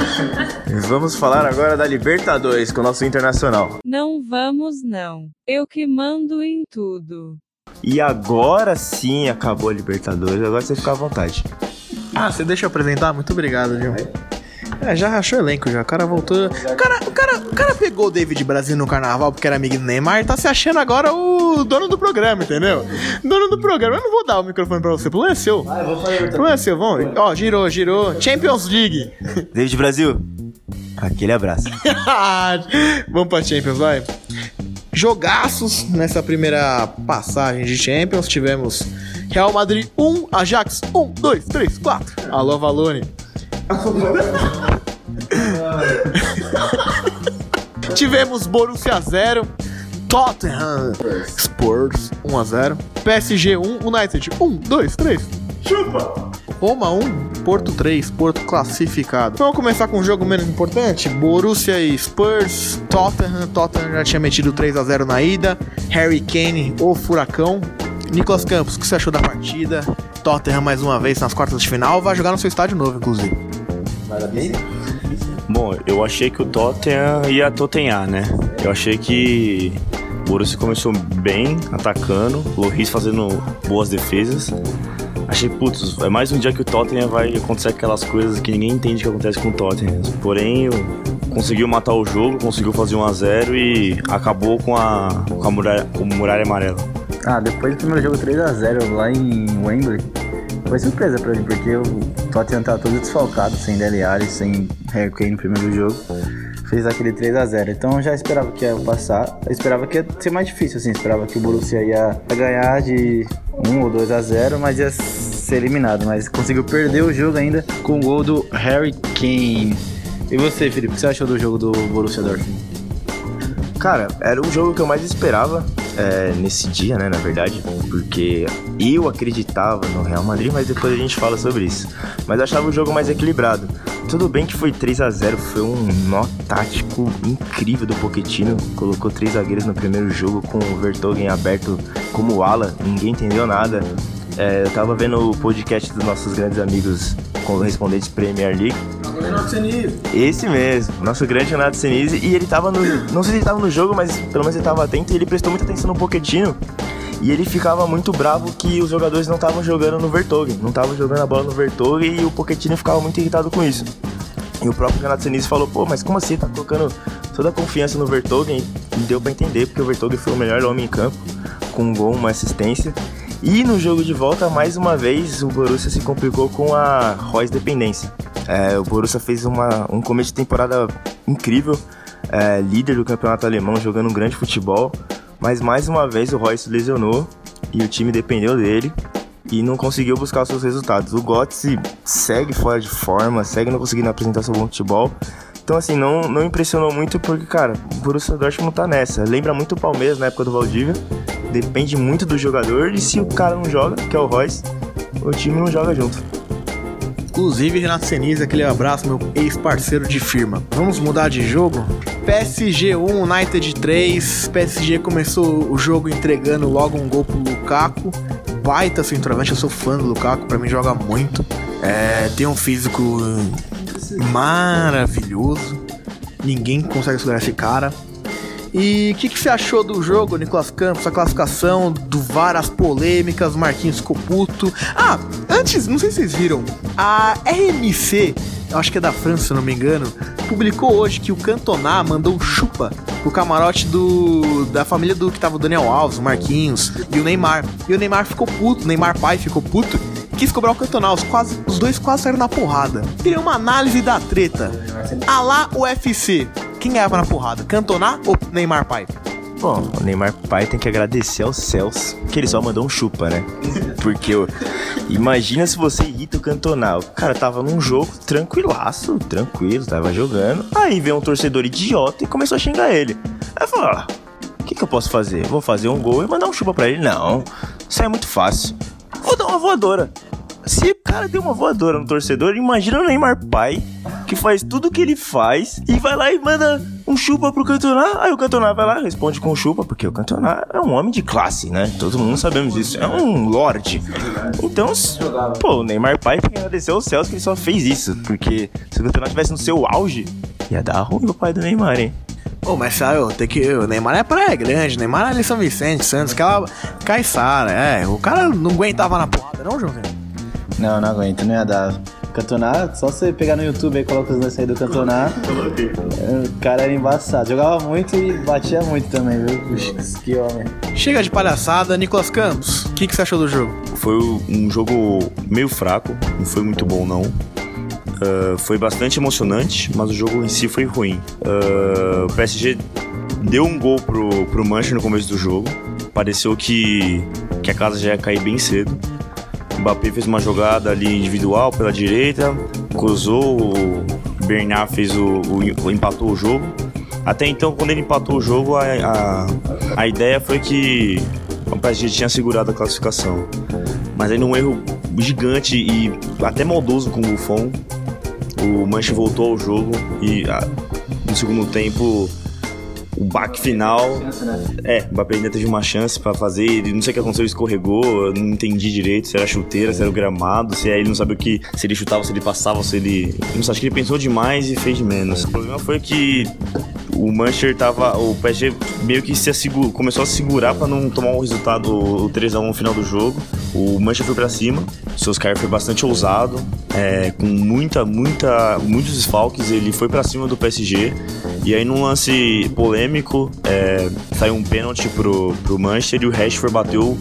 Vamos falar agora da Libertadores com o nosso internacional. Não vamos não. Eu que mando em tudo. E agora sim acabou a Libertadores, agora você fica à vontade. Ah, você deixa eu apresentar? Muito obrigado, viu? É, já rachou o elenco já. O cara voltou. O cara, o cara, o cara pegou o David Brasil no carnaval porque era amigo do Neymar e tá se achando agora o dono do programa, entendeu? Dono do programa. Eu não vou dar o microfone pra você, o problema é seu. O problema é seu, vamos. Ó, girou, girou. Champions League. David Brasil, aquele abraço. vamos pra Champions, vai. Jogaços nessa primeira passagem de Champions. Tivemos Real Madrid 1, Ajax 1, 2, 3, 4. Alô, Valone. Tivemos Borussia 0, Tottenham Spurs 1 a 0, PSG 1, United 1, 2, 3. Chupa! Roma 1, Porto 3, Porto classificado. Vamos começar com um jogo menos importante? Borussia e Spurs, Tottenham. Tottenham já tinha metido 3 a 0 na ida. Harry Kane, o furacão. Nicolas Campos, o que você achou da partida? Tottenham mais uma vez nas quartas de final. Vai jogar no seu estádio novo, inclusive. Bom, eu achei que o Tottenham ia totenhar, né? Eu achei que o Borussia começou bem, atacando, o Loris fazendo boas defesas. Achei, putz, é mais um dia que o Tottenham vai acontecer aquelas coisas que ninguém entende que acontece com o Tottenham. Porém, o- conseguiu matar o jogo, conseguiu fazer 1 a 0 e acabou com a, com a muralha, com a muralha amarela. Ah, depois do primeiro jogo 3x0 lá em Wembley, foi surpresa pra mim, porque o Tottenham tá todo desfalcado, sem Dele Alli, sem Harry Kane no primeiro jogo. Fez aquele 3x0, então eu já esperava que ia passar. Eu esperava que ia ser mais difícil, assim, esperava que o Borussia ia ganhar de 1 ou 2x0, mas ia ser eliminado. Mas conseguiu perder o jogo ainda com o gol do Harry Kane. E você, Felipe, o que você achou do jogo do Borussia Dortmund? Cara, era o jogo que eu mais esperava, é, nesse dia, né, na verdade, porque eu acreditava no Real Madrid, mas depois a gente fala sobre isso. Mas eu achava o jogo mais equilibrado. Tudo bem que foi 3 a 0 foi um nó tático incrível do Pochettino. Colocou três zagueiros no primeiro jogo com o Vertogen aberto como ala, ninguém entendeu nada. É, eu tava vendo o podcast dos nossos grandes amigos correspondentes Premier League. Esse mesmo, nosso grande Renato Senise. E ele tava no. Não sei se ele tava no jogo, mas pelo menos ele tava atento e ele prestou muita atenção no Pochettino. E ele ficava muito bravo que os jogadores não estavam jogando no Vertogen, não estavam jogando a bola no Vertogen e o Pochettino ficava muito irritado com isso. E o próprio Renato Senise falou: pô, mas como assim? Tá colocando toda a confiança no Vertogen? E deu pra entender, porque o Vertogen foi o melhor homem em campo, com um gol, uma assistência. E no jogo de volta, mais uma vez, o Borussia se complicou com a Royce dependência. É, o Borussia fez uma, um começo de temporada incrível, é, líder do campeonato alemão, jogando um grande futebol. Mas mais uma vez o Royce lesionou e o time dependeu dele e não conseguiu buscar os seus resultados. O Götze segue fora de forma, segue não conseguindo apresentar seu bom futebol. Então, assim, não, não impressionou muito porque, cara, o Borussia Dortmund tá nessa. Lembra muito o Palmeiras na época do Valdívia. Depende muito do jogador e se o cara não joga, que é o Royce, o time não joga junto. Inclusive, Renato Senise, aquele abraço, meu ex-parceiro de firma. Vamos mudar de jogo? PSG 1, United 3. PSG começou o jogo entregando logo um gol pro Lukaku. Baita centroavante, eu sou fã do Lukaku, pra mim joga muito. É, tem um físico maravilhoso. Ninguém consegue segurar esse cara. E o que, que você achou do jogo, Nicolas Campos? A classificação, do VAR, as polêmicas, Marquinhos ficou puto. Ah, antes, não sei se vocês viram, a RMC, eu acho que é da França, se não me engano, publicou hoje que o Cantona mandou chupa pro camarote do da família do que tava o Daniel Alves, o Marquinhos e o Neymar. E o Neymar ficou puto, o Neymar pai ficou puto quis cobrar o Cantona. Os, quase, os dois quase saíram na porrada. Queria uma análise da treta. A lá UFC. Quem ganhava na porrada? Cantona ou Neymar pai? Bom, o Neymar pai tem que agradecer aos céus que ele só mandou um chupa, né? Porque eu, imagina se você irrita o Cantona. O cara tava num jogo tranquilaço, tranquilo, tava jogando. Aí veio um torcedor idiota e começou a xingar ele. Aí falou: ah, o que, que eu posso fazer? Vou fazer um gol e mandar um chupa pra ele? Não, isso é muito fácil. Vou dar uma voadora. Se o cara deu uma voadora no torcedor, imagina o Neymar pai, que faz tudo que ele faz e vai lá e manda um chupa pro Cantona. Aí o Cantona vai lá, responde com chupa, porque o Cantona é um homem de classe, né? Todo mundo sabemos disso. É um lorde. Então, pô, o Neymar pai tem que agradecer aos céus que ele só fez isso. Porque se o Cantona estivesse no seu auge, ia dar ruim o pai do Neymar, hein? Ô, mas sabe, tem que. O Neymar é praia grande, Neymar é ali São Vicente, Santos, aquela caiçara, é. O cara não aguentava na porrada, não, João? Não, não aguento, não ia dar. Cantonar, só você pegar no YouTube aí, coloca os lances aí do Cantonar. O cara era embaçado. Jogava muito e batia muito também, viu? Puxa, que homem. Chega de palhaçada, Nicolas Campos. O que, que você achou do jogo? Foi um jogo meio fraco, não foi muito bom não. Ah, foi bastante emocionante, mas o jogo em si foi ruim. Ah, o PSG deu um gol pro, pro Manchester no começo do jogo. Pareceu que, que a casa já ia cair bem cedo. O Mbappé fez uma jogada ali individual pela direita, cruzou, o Bernard fez o, o- empatou o jogo. Até então, quando ele empatou o jogo, a, a, a ideia foi que o PSG tinha segurado a classificação. Mas aí num erro gigante e até maldoso com o Buffon, o Manchester voltou ao jogo e ah, no segundo tempo o baque final. É, o Mbappé ainda teve uma chance pra fazer, ele não sei o que aconteceu, ele escorregou, eu não entendi direito se era chuteira, se era o gramado, se aí ele não sabia o que, se ele chutava, se ele passava, se ele. Não sei, acho que ele pensou demais e fez menos. O problema foi que o Manchester tava. O PSG meio que se assegu- começou a segurar pra não tomar o resultado, o 3x1 no final do jogo. O Manchester foi pra cima, o Solskjaer foi bastante ousado, é, com muita, muita, muitos desfalques, ele foi pra cima do PSG. E aí, num lance polêmico, é, saiu um pênalti pro, pro Manchester e o Rashford bateu.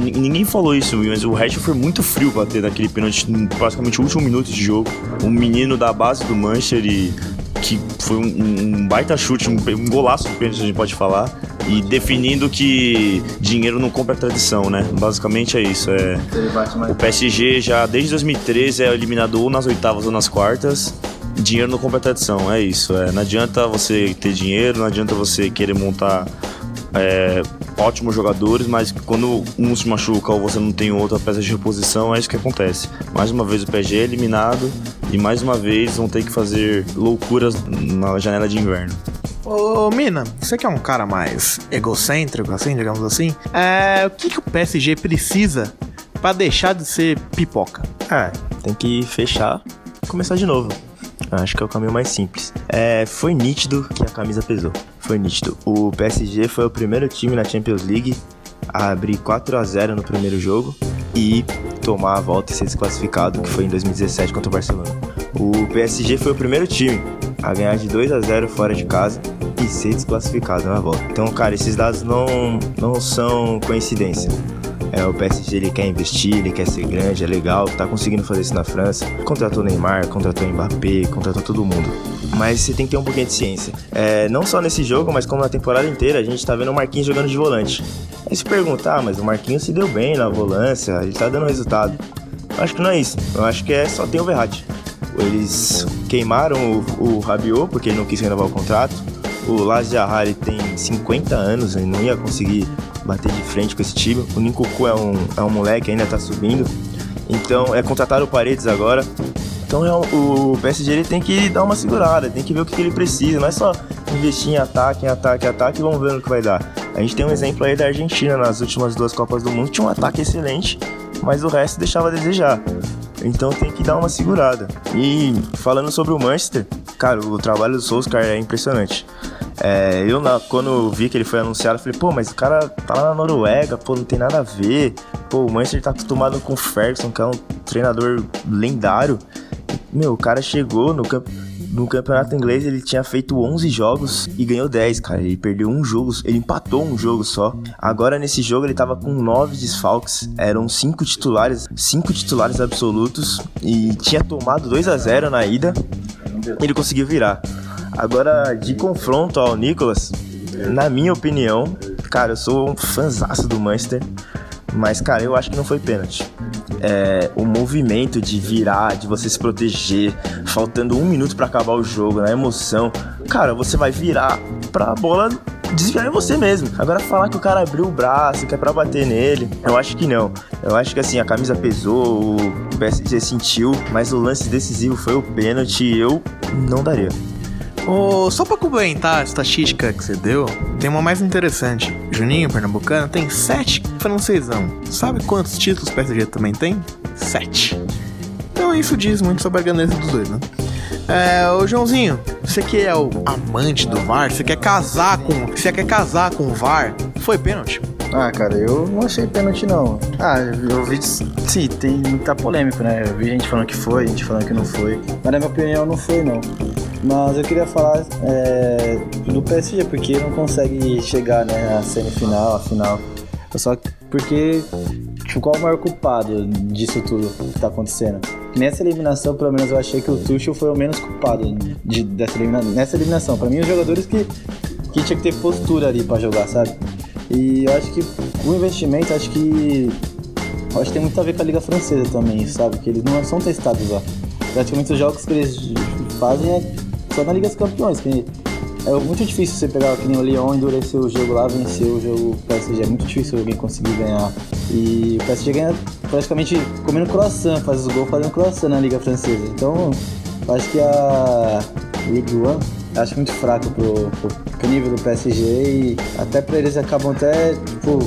Ni- Ninguém falou isso, mas o Rashford foi muito frio bater naquele pênalti, praticamente o último minuto de jogo. Um menino da base do Manchester e que foi um, um- um baita chute, um, um golaço de pênalti, a gente pode falar. E definindo que dinheiro não compra tradição, né? Basicamente é isso. É, o PSG já desde 2013 é eliminado ou nas oitavas ou nas quartas. Dinheiro não compra tradição, é isso. É, não adianta você ter dinheiro, não adianta você querer montar é, ótimos jogadores, mas quando um se machuca ou você não tem outra peça de reposição, é isso que acontece. Mais uma vez o PSG é eliminado e mais uma vez vão ter que fazer loucuras na janela de inverno. Ô, Mina, você que é um cara mais egocêntrico, assim, digamos assim, é, o que, que o PSG precisa pra deixar de ser pipoca? Ah, tem que fechar e começar de novo. Acho que é o caminho mais simples. É, foi nítido que a camisa pesou. Foi nítido. O PSG foi o primeiro time na Champions League a abrir 4 a 0 no primeiro jogo e tomar a volta e ser desclassificado, que foi em 2017 contra o Barcelona. O PSG foi o primeiro time a ganhar de 2 a 0 fora de casa e ser desclassificado na volta. Então, cara, esses dados não, não são coincidência. É, o PSG ele quer investir, ele quer ser grande, é legal, tá conseguindo fazer isso na França. Contratou Neymar, contratou Mbappé, contratou todo mundo. Mas você tem que ter um pouquinho de ciência. É, não só nesse jogo, mas como na temporada inteira, a gente tá vendo o Marquinhos jogando de volante. Aí se perguntar, ah, mas o Marquinhos se deu bem na volância, ele tá dando resultado. Eu acho que não é isso. Eu acho que é só tem o Verratti. Eles queimaram o, o Rabiot porque ele não quis renovar o contrato. O Laz Jahari tem 50 anos, ele não ia conseguir bater de frente com esse time. O Ninkuku é um, é um moleque, ainda tá subindo. Então, é contratar o Paredes agora. Então, é o PSG ele tem que dar uma segurada, tem que ver o que, que ele precisa. Não é só investir em ataque, em ataque, em ataque vamos ver no que vai dar. A gente tem um exemplo aí da Argentina nas últimas duas Copas do Mundo. Tinha um ataque excelente, mas o resto deixava a desejar. Então tem que dar uma segurada. E falando sobre o Manchester, cara, o trabalho do Solskjaer é impressionante. É, eu, na- quando vi que ele foi anunciado, falei, pô, mas o cara tá lá na Noruega, pô, não tem nada a ver. Pô, o Manchester tá acostumado com o Ferguson, que é um treinador lendário. Meu, o cara chegou no, camp no campeonato inglês, ele tinha feito 11 jogos e ganhou 10, cara. Ele perdeu um jogo, ele empatou um jogo só. Agora nesse jogo ele tava com 9 desfalques, eram 5 titulares, 5 titulares absolutos e tinha tomado 2 a 0 na ida. Ele conseguiu virar. Agora, de confronto ao Nicolas, na minha opinião, cara, eu sou um fãzaço do Manchester, mas, cara, eu acho que não foi pênalti. É, o movimento de virar, de você se proteger, faltando um minuto pra acabar o jogo, na emoção, cara, você vai virar pra bola desviar em você mesmo. Agora falar que o cara abriu o braço, que é pra bater nele, eu acho que não. Eu acho que assim, a camisa pesou, o PSG sentiu, mas o lance decisivo foi o pênalti eu não daria. Ô, só pra complementar a estatística que você deu, tem uma mais interessante. Juninho, pernambucano, tem sete francesão. Sabe quantos títulos o PSG também tem? Sete. Então isso diz muito sobre a grandeza dos dois, né? É, ô Joãozinho, você que é o amante do VAR, você quer casar com. Você quer casar com o VAR? Foi pênalti? Ah, cara, eu não achei pênalti, não. Ah, eu vi. Sim, tem muita polêmica, né? Eu vi gente falando que foi, gente falando que não foi. Mas na minha opinião, não foi, não. Mas eu queria falar é, do PSG, porque não consegue chegar, né, à semifinal, à final. Só porque, tipo, qual é o maior culpado disso tudo que tá acontecendo? Nessa eliminação, pelo menos, eu achei que o Tuchel foi o menos culpado de, dessa elimina nessa eliminação. Pra mim, os jogadores que, que tinha que ter postura ali pra jogar, sabe? E eu acho que o investimento, acho que. acho que tem muito a ver com a Liga Francesa também, sabe? Que eles não são testados lá. Praticamente os jogos que eles fazem é só na Liga dos Campeões. Que é muito difícil você pegar que nem o Lyon, endurecer o jogo lá, vencer o jogo PSG. É muito difícil alguém conseguir ganhar. E o PSG ganha praticamente comendo croissant, faz os gols fazendo croissant na Liga Francesa. Então, acho que a Ligue 1 acho muito fraco pro, pro, pro nível do PSG e até pra eles acabam até, tipo,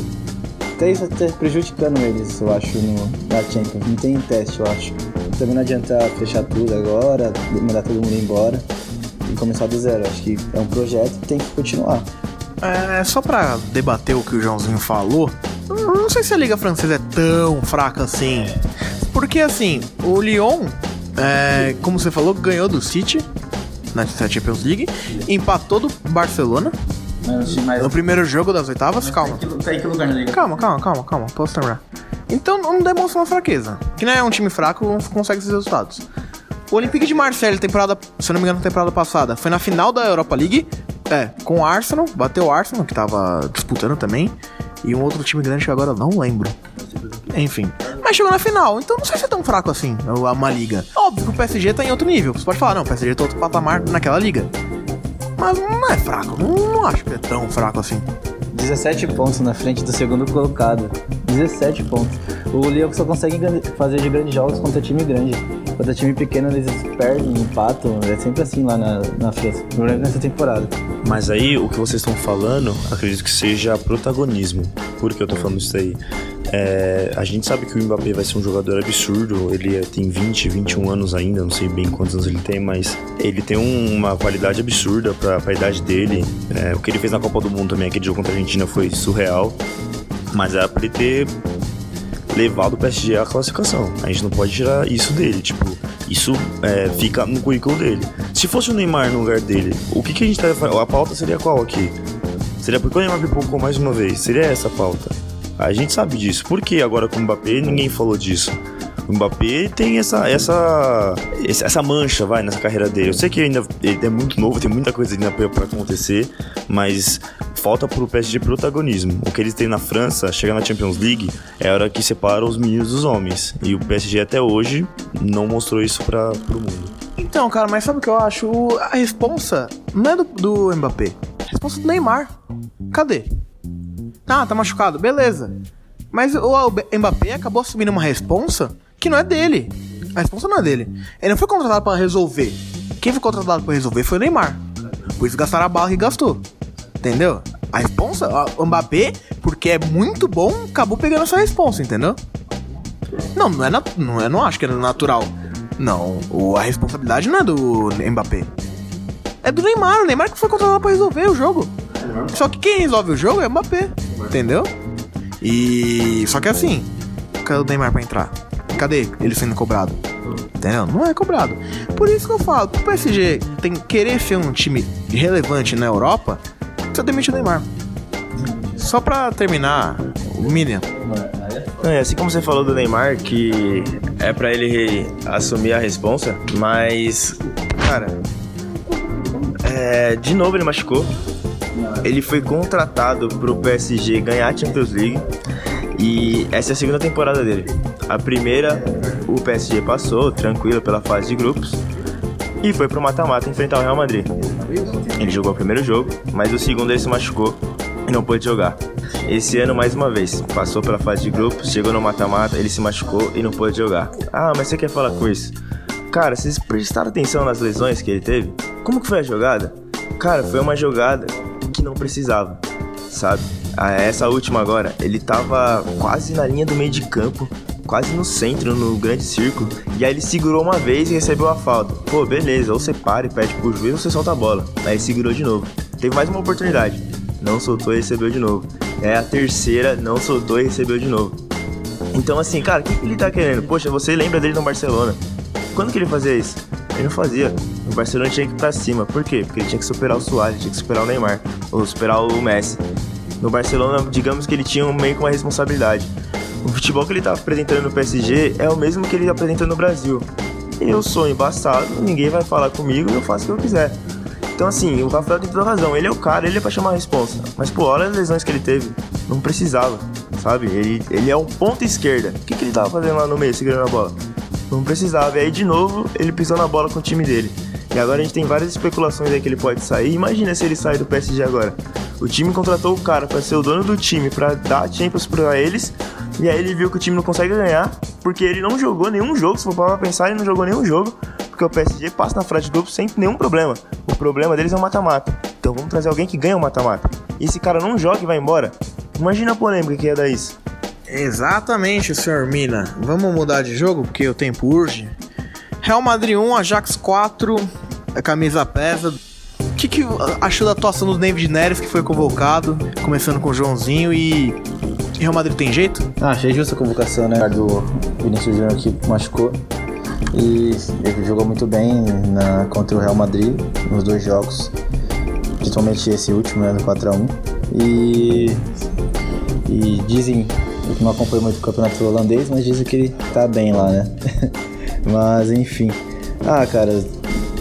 até isso até prejudicando eles, eu acho, no, na Champions. Não tem teste, eu acho. Também não adianta fechar tudo agora, mandar todo mundo embora e começar do zero. Acho que é um projeto que tem que continuar. É, só pra debater o que o Joãozinho falou, não sei se a Liga Francesa é tão fraca assim. Porque assim, o Lyon, é, como você falou, ganhou do City na Champions League, empatou do Barcelona no primeiro jogo das oitavas. Calma. Tá em que lugar na Liga? Calma, calma, calma, calma, posso terminar. Então não demonstra uma fraqueza. Que não é um time fraco, não consegue esses resultados. O Olympique de Marseille, temporada, se não me engano, temporada passada, foi na final da Europa League, é, com o Arsenal, bateu o Arsenal, que tava disputando também, e um outro time grande que agora não lembro. Enfim. Mas chegou na final, então não sei se é tão fraco assim, uma liga. Óbvio que o PSG tá em outro nível. Você pode falar, não, o PSG tá outro patamar naquela liga. Mas não é fraco, não, não acho que é tão fraco assim. 17 pontos na frente do segundo colocado. 17 pontos. O Lyon só consegue fazer de grandes jogos contra time grande. Contra time pequeno eles perdem, empatam. É sempre assim lá na, na França. Não lembro nessa temporada. Mas aí, o que vocês estão falando, acredito que seja protagonismo. Por que eu tô falando isso aí? É, a gente sabe que o Mbappé vai ser um jogador absurdo. Ele é- tem 20, 21 anos ainda, não sei bem quantos anos ele tem, mas ele tem um- uma qualidade absurda pra, pra idade dele. É, o que ele fez na Copa do Mundo também, aquele jogo contra a Argentina, foi surreal. Mas era pra ele ter levado o PSG à classificação. A gente não pode tirar isso dele. Tipo, isso é, fica no currículo dele. Se fosse o Neymar no lugar dele, o que, que a gente estaria fazendo? A pauta seria qual aqui? Seria porque o Neymar pipocou mais uma vez. Seria essa a pauta. A gente sabe disso. Por que agora com o Mbappé ninguém falou disso? O Mbappé tem essa, essa, essa mancha, vai, nessa carreira dele. Eu sei que ainda é muito novo, tem muita coisa ainda pra acontecer, mas falta pro PSG protagonismo. O que eles têm na França, chegar na Champions League, é a hora que separa os meninos dos homens. E o PSG até hoje não mostrou isso pra, pro mundo. Então, cara, mas sabe o que eu acho? A responsa não é do, do Mbappé. A responsa é do Neymar. Cadê? Ah, tá machucado. Beleza. Mas o Mbappé acabou assumindo uma responsa que não é dele. A responsa não é dele. Ele não foi contratado pra resolver. Quem foi contratado pra resolver foi o Neymar. Por isso gastaram a bala que gastou. Entendeu? A responsa, o Mbappé, porque é muito bom, acabou pegando essa responsa, entendeu? Não, não é, não é, não acho que era natural. Não, a responsabilidade não é do Mbappé. É do Neymar, o Neymar que foi contratado pra resolver o jogo. Só que quem resolve o jogo é o Mbappé, entendeu? E só que assim, cadê o Neymar pra entrar? Cadê ele sendo cobrado? Entendeu? Não é cobrado. Por isso que eu falo, pro PSG tem querer ser um time relevante na Europa, precisa demitir o Neymar. Só pra terminar, o Miriam. Não, é assim como você falou do Neymar, que é pra ele assumir a responsa, mas, cara, é, de novo ele machucou. Ele foi contratado pro PSG ganhar a Champions League e essa é a segunda temporada dele. A primeira, o PSG passou tranquilo pela fase de grupos e foi pro mata-mata enfrentar o Real Madrid. Ele jogou o primeiro jogo, mas o segundo ele se machucou e não pôde jogar. Esse ano, mais uma vez, passou pela fase de grupos, chegou no mata-mata, ele se machucou e não pôde jogar. Ah, mas você quer falar com isso? Cara, vocês prestaram atenção nas lesões que ele teve? Como que foi a jogada? Cara, foi uma jogada que não precisava, sabe? Ah, essa última agora, ele tava quase na linha do meio de campo, quase no centro, no grande círculo, e aí ele segurou uma vez e recebeu a falta. Pô, beleza, ou você para e pede pro juiz ou você solta a bola. Aí ele segurou de novo. Teve mais uma oportunidade, não soltou e recebeu de novo. É a terceira, não soltou e recebeu de novo. Então, assim, cara, o que, que ele tá querendo? Poxa, você lembra dele no Barcelona. Quando que ele fazia isso? Ele não fazia. O Barcelona tinha que ir pra cima. Por quê? Porque ele tinha que superar o Suárez, tinha que superar o Neymar, ou superar o Messi. No Barcelona, digamos que ele tinha meio que uma responsabilidade. O futebol que ele tá apresentando no PSG é o mesmo que ele apresenta no Brasil. Eu sou embaçado, ninguém vai falar comigo eu faço o que eu quiser. Então, assim, o Rafael tem toda razão. Ele é o cara, ele é pra chamar a responsa. Mas, pô, olha as lesões que ele teve. Não precisava, sabe? Ele, ele é um ponta esquerda. O que, que ele tava fazendo lá no meio, segurando a bola? Não precisava. E aí, de novo, ele pisou na bola com o time dele. E agora a gente tem várias especulações aí que ele pode sair. Imagina se ele sair do PSG agora. O time contratou o cara pra ser o dono do time, pra dar Champions pra eles. E aí ele viu que o time não consegue ganhar, porque ele não jogou nenhum jogo. Se for parar pra pensar, ele não jogou nenhum jogo. Porque o PSG passa na frente do grupo sem nenhum problema. O problema deles é o mata-mata. Então vamos trazer alguém que ganha o mata-mata. E esse cara não joga e vai embora. Imagina a polêmica que ia dar isso. Exatamente, senhor Mina. Vamos mudar de jogo porque o tempo urge. Real Madrid 1, Ajax 4, a camisa pesa. O que, que achou da atuação do David Neres que foi convocado, começando com o Joãozinho e. Real Madrid tem jeito? Ah, achei justa a convocação, né? Do Vinícius Júnior que machucou. E ele jogou muito bem na, contra o Real Madrid nos dois jogos. Principalmente esse último, né? Do 4x1. E. E dizem. Eu não acompanho muito o campeonato holandês, mas dizem que ele tá bem lá, né? mas enfim. Ah, cara,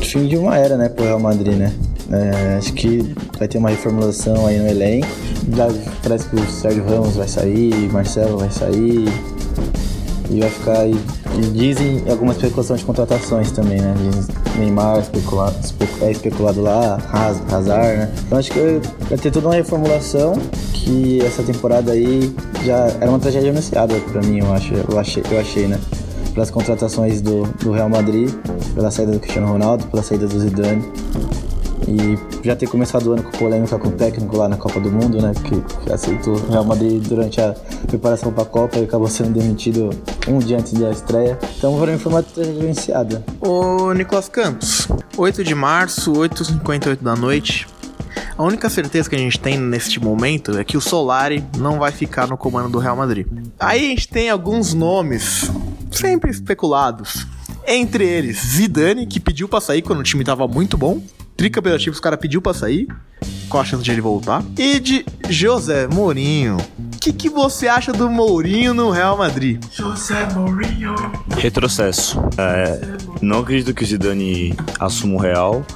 fim de uma era, né, pro Real Madrid, né? É, acho que vai ter uma reformulação aí no elenco. Parece que o Sérgio Ramos vai sair, Marcelo vai sair. E vai ficar aí E dizem algumas especulações de contratações também, né? Dizem Neymar especula, espe- é especulado lá, Haz- Hazard, né? Então acho que vai ter toda uma reformulação que essa temporada aí já era uma tragédia anunciada pra mim, eu acho. Eu achei, eu achei né? Pelas contratações do, do Real Madrid, pela saída do Cristiano Ronaldo, pela saída do Zidane. E já ter começado o ano com polêmica com o técnico lá na Copa do Mundo, né? Que, aceitou o Real Madrid durante a preparação para a Copa e acabou sendo demitido um dia antes da estreia. Então, para mim, foi uma anunciada. Ô, Nicolas Campos, 8 de março, 8h58 da noite. A única certeza que a gente tem neste momento é que o Solari não vai ficar no comando do Real Madrid. Aí a gente tem alguns nomes sempre especulados. Entre eles, Zidane, que pediu pra sair quando o time tava muito bom. Tricampeonato, os cara pediu pra sair. Qual a chance de ele voltar? E de José Mourinho. O que, que você acha do Mourinho no Real Madrid? Retrocesso. É, não acredito que o Zidane assuma o Real.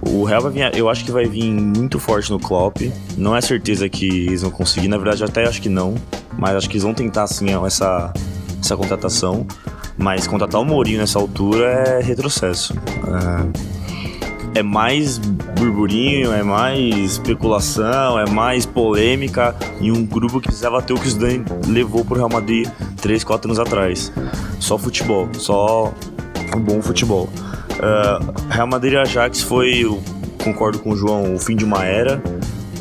O Real vai vir, eu acho que vai vir muito forte no Klopp. Não é certeza que eles vão conseguir, na verdade até acho que não, mas acho que eles vão tentar sim essa essa contratação. Mas contratar o Mourinho nessa altura é retrocesso. É, é mais burburinho, é mais especulação, é mais polêmica em um grupo que precisava ter o que o Zidane levou pro Real Madrid 3, 4 anos atrás. Só futebol, só um bom futebol. Uh, Real Madrid e Ajax foi, concordo com o João, o fim de uma era.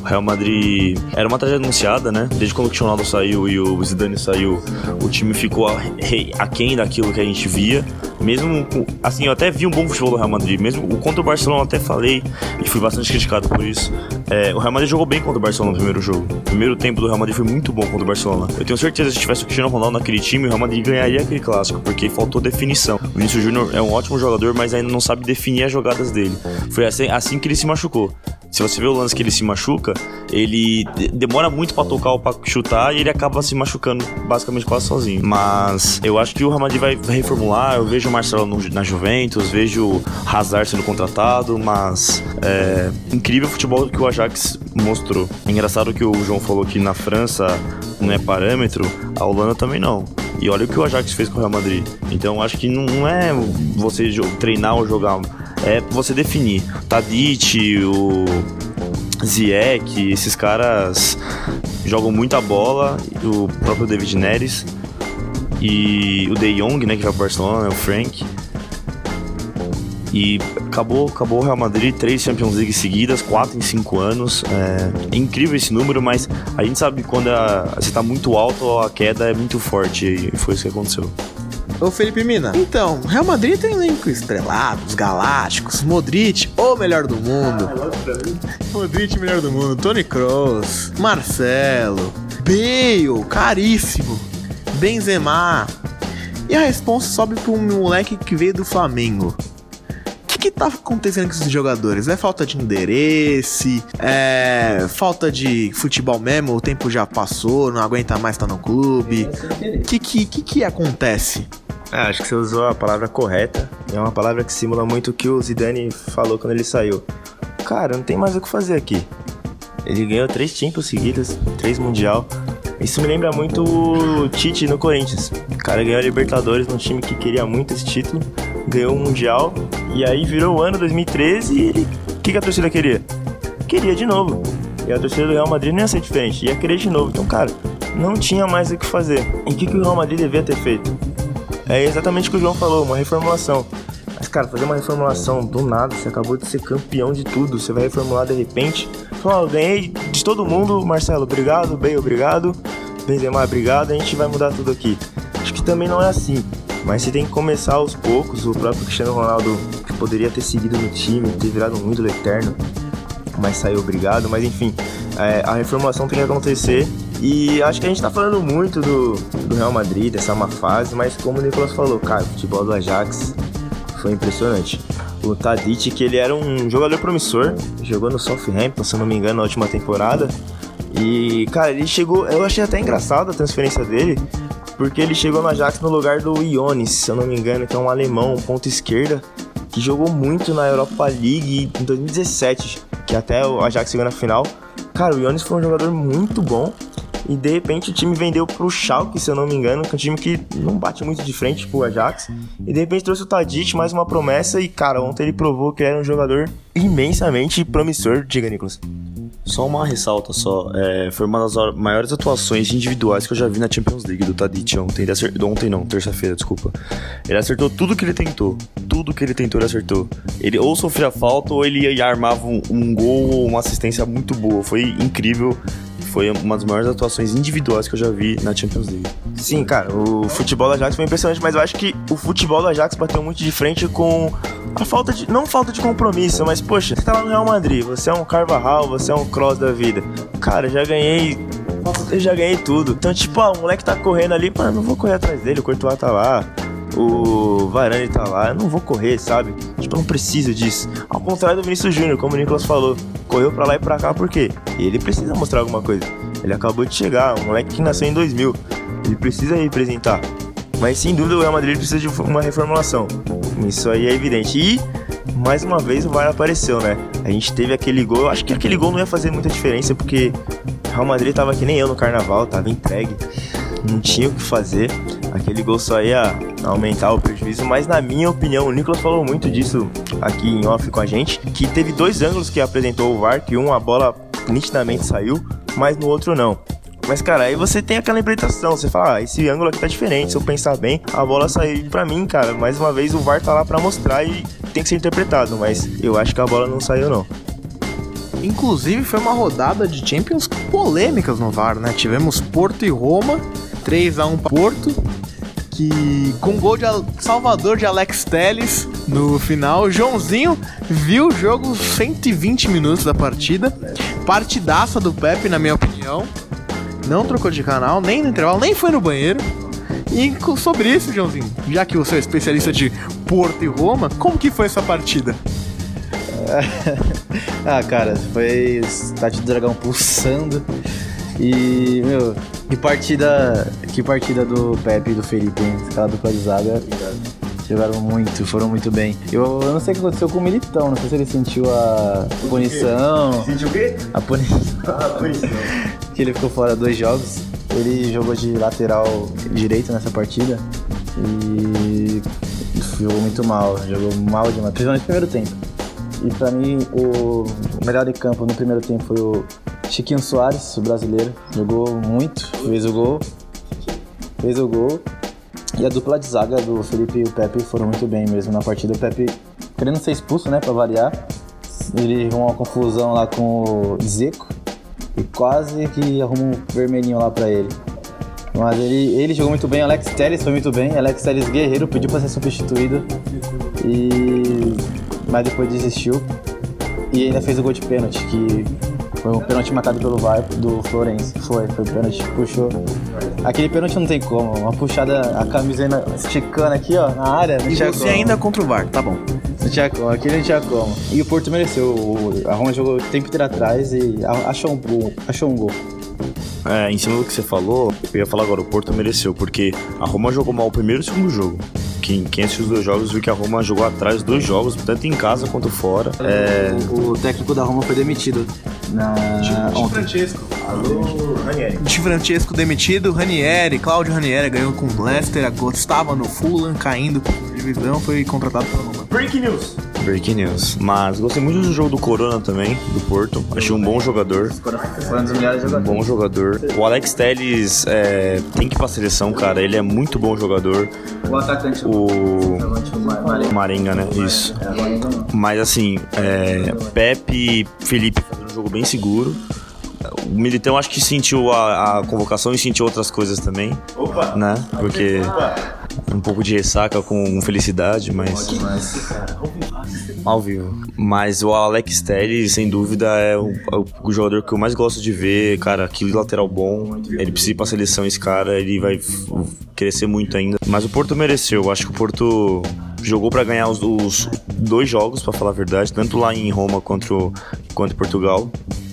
Real Madrid era uma tragédia anunciada, né? Desde quando o Cristiano saiu e o Zidane saiu, o time ficou aquém daquilo que a gente via. Mesmo assim, eu até vi um bom futebol do Real Madrid. Mesmo contra o Barcelona eu até falei e fui bastante criticado por isso. É, o Real Madrid jogou bem contra o Barcelona no primeiro jogo. O primeiro tempo do Real Madrid foi muito bom contra o Barcelona. Eu tenho certeza que se tivesse o Cristiano Ronaldo naquele time, o Real Madrid ganharia aquele clássico, porque faltou definição. O Vinícius Júnior é um ótimo jogador, mas ainda não sabe definir as jogadas dele. Foi assim, assim que ele se machucou. Se você vê o lance que ele se machuca, ele de- demora muito pra tocar ou pra chutar e ele acaba se machucando basicamente quase sozinho. Mas eu acho que o Real Madrid vai reformular. Eu vejo o Marcelo no- na Juventus, vejo Hazard sendo contratado, mas é incrível o futebol que o Ajax mostrou. Engraçado que o João falou que na França não é parâmetro, a Holanda também não. E olha o que o Ajax fez com o Real Madrid. Então acho que não é você treinar ou jogar, é você definir. Tadic, o Ziyech, esses caras jogam muita bola, o próprio David Neres e o De Jong, né, que vai pro Barcelona, né, o Frank. E acabou, acabou o Real Madrid, três Champions League seguidas, quatro em cinco anos. É, é incrível esse número, mas a gente sabe que quando a- você tá muito alto, a queda é muito forte. E foi isso que aconteceu. Ô Felipe Mina, então, Real Madrid tem um elenco estrelado, os galácticos, Modric, o melhor do mundo. Modric, melhor do mundo, Tony Kroos, Marcelo, Bale, caríssimo, Benzema. E a resposta sobe pra um moleque que veio do Flamengo. O que, tá acontecendo com esses jogadores? É falta de endereço? É falta de futebol mesmo? O tempo já passou, não aguenta mais estar no clube? O que, que, que, que acontece? Ah, acho que você usou a palavra correta. É uma palavra que simula muito o que o Zidane falou quando ele saiu. Cara, não tem mais o que fazer aqui. Ele ganhou três Champions seguidas, três Mundial. Isso me lembra muito o Tite no Corinthians. O cara ganhou a Libertadores num time que queria muito esse título, ganhou o Mundial, e aí virou o ano 2013 e ele- o que, que a torcida queria? Queria de novo. E a torcida do Real Madrid não ia ser diferente, ia querer de novo. Então, cara, não tinha mais o que fazer. E o que, que o Real Madrid devia ter feito? É exatamente o que o João falou, uma reformulação. Mas, cara, fazer uma reformulação do nada, você acabou de ser campeão de tudo, você vai reformular de repente. Falou, ó, eu ganhei de todo mundo, Marcelo, obrigado, Bey, obrigado, Benzema, obrigado, a gente vai mudar tudo aqui. Acho que também não é assim, mas você tem que começar aos poucos. O próprio Cristiano Ronaldo, que poderia ter seguido no time, ter virado um ídolo eterno, mas saiu obrigado. Mas enfim, é, a reformulação tem que acontecer. E acho que a gente tá falando muito do, do Real Madrid, dessa má fase, mas como o Nicolas falou, cara, o futebol do Ajax foi impressionante. O Tadic, que ele era um jogador promissor, jogou no Southampton, se eu não me engano, na última temporada. E, cara, ele chegou. Eu achei até engraçado a transferência dele, porque ele chegou no Ajax no lugar do Ionis, se eu não me engano, que é um alemão, um ponto esquerda, que jogou muito na Europa League em 2017, que até o Ajax chegou na final. Cara, o Ionis foi um jogador muito bom. E de repente o time vendeu pro Schalke, se eu não me engano, que é um time que não bate muito de frente pro Ajax. E de repente trouxe o Tadic, mais uma promessa. E cara, ontem ele provou que era um jogador imensamente promissor. Diga, Nicolas. Só uma ressalta só. É, foi uma das maiores atuações individuais que eu já vi na Champions League do Tadic ontem. Ele acertou, ontem não, terça-feira, desculpa. Ele acertou tudo que ele tentou. Tudo que ele tentou, ele acertou. Ele ou sofria falta ou ele armava um, um gol ou uma assistência muito boa. Foi incrível. Foi uma das maiores atuações individuais que eu já vi na Champions League. Sim, cara, o futebol do Ajax foi impressionante, mas eu acho que o futebol do Ajax bateu muito de frente com a falta de. Não falta de compromisso, mas poxa, você tá lá no Real Madrid, você é um Carvajal, você é um Cross da vida. Cara, já ganhei. Eu já ganhei tudo. Então, tipo, ah, o moleque tá correndo ali, mano, não vou correr atrás dele, o Courtois tá lá. O Varane tá lá, eu não vou correr, sabe? Tipo, eu não preciso disso. Ao contrário do Vinícius Júnior, como o Nicolas falou, correu pra lá e pra cá por quê? Ele precisa mostrar alguma coisa. Ele acabou de chegar, um moleque que nasceu em 2000. Ele precisa representar. Mas sem dúvida o Real Madrid precisa de uma reformulação. Isso aí é evidente. E mais uma vez o VAR apareceu, né? A gente teve aquele gol. Eu acho que aquele gol não ia fazer muita diferença porque Real Madrid tava que nem eu no carnaval, tava entregue. Não tinha o que fazer. Aquele gol só ia aumentar o prejuízo, mas na minha opinião, o Nicolas falou muito disso aqui em off com a gente, que teve dois ângulos que apresentou o VAR, que um a bola nitidamente saiu, mas no outro não. Mas, cara, aí você tem aquela interpretação. Você fala, ah, esse ângulo aqui tá diferente. Se eu pensar bem, a bola saiu. Pra mim, cara, mais uma vez o VAR tá lá pra mostrar e tem que ser interpretado. Mas eu acho que a bola não saiu, não. Inclusive, foi uma rodada de Champions polêmicas no VAR, né? Tivemos Porto e Roma, 3x1 pra Porto, que com gol de Al- Salvador de Alex Telles no final. Joãozinho viu o jogo 120 minutos da partida. Partidaça do Pepe, na minha opinião. Não trocou de canal, nem no intervalo, nem foi no banheiro. E sobre isso, Joãozinho, já que você é especialista de Porto e Roma, como que foi essa partida? Ah, cara, foi Estádio do Dragão pulsando. E, meu, que partida. Que partida do Pepe e do Felipe, hein? Aquela dupla de zaga. Jogaram muito, foram muito bem. Eu, eu não sei o que aconteceu com o Militão, não sei se ele sentiu a punição. Sentiu o quê? A punição. Ah, punição. que ele ficou fora dois jogos. Ele jogou de lateral direito nessa partida e jogou muito mal, jogou mal demais, principalmente no primeiro tempo. E pra mim, o melhor em campo no primeiro tempo foi o Chiquinho Soares, o brasileiro. Jogou muito, fez o gol. Fez o gol. E a dupla de zaga do Felipe e o Pepe foram muito bem mesmo na partida. O Pepe querendo ser expulso, né, pra variar. Ele arrumou uma confusão lá com o Zeco e quase que arruma um vermelhinho lá pra ele. Mas ele, ele jogou muito bem, Alex Telles foi muito bem, Alex Telles guerreiro pediu pra ser substituído e mas depois desistiu e ainda fez o gol de pênalti que foi um pênalti marcado pelo VAR do Florense. Foi, foi pênalti, puxou. Aquele pênalti não tem como, uma puxada, a camiseta esticando aqui, ó, na área, não E tinha você como. ainda contra o VAR, tá bom. Não tinha como, aquele não tinha como. E o Porto mereceu. o- A Roma jogou o tempo inteiro atrás e achou um gol. Achou um gol. É, em cima do que você falou, eu ia falar agora, o Porto mereceu, porque a Roma jogou mal o primeiro e o segundo jogo. Quem, quem assistiu os dois jogos viu que a Roma jogou atrás os dois jogos, tanto em casa quanto fora. É, O, o técnico da Roma foi demitido na ontem. Francesco. Alô, Ranieri. Di Francesco demitido, Ranieri, Cláudio Ranieri ganhou com o Leicester, estava no Fulham, caindo divisão, foi contratado pela Roma. Breaking news. Breaking news. Mas gostei muito do jogo do Corona também, do Porto. Achei um bom jogador. Foi um dos melhores Um jogadores. bom jogador. O Alex Telles é, tem que ir pra seleção, cara. Ele é muito bom jogador. O atacante O Marinho. Marenga, né? Isso. Mas assim, é, Pepe e Felipe fazendo um jogo bem seguro. O Militão acho que sentiu a, a convocação e sentiu outras coisas também, Opa. né? Porque Opa. Um pouco de ressaca com felicidade, mas. Ao vivo. Mas o Alex Telles, sem dúvida, é o, é o jogador que eu mais gosto de ver. Cara, aquele lateral bom. Ele precisa ir pra seleção, esse cara. Ele vai crescer muito ainda. Mas o Porto mereceu. Eu acho que o Porto jogou pra ganhar os, os dois jogos, pra falar a verdade. Tanto lá em Roma quanto, quanto em Portugal.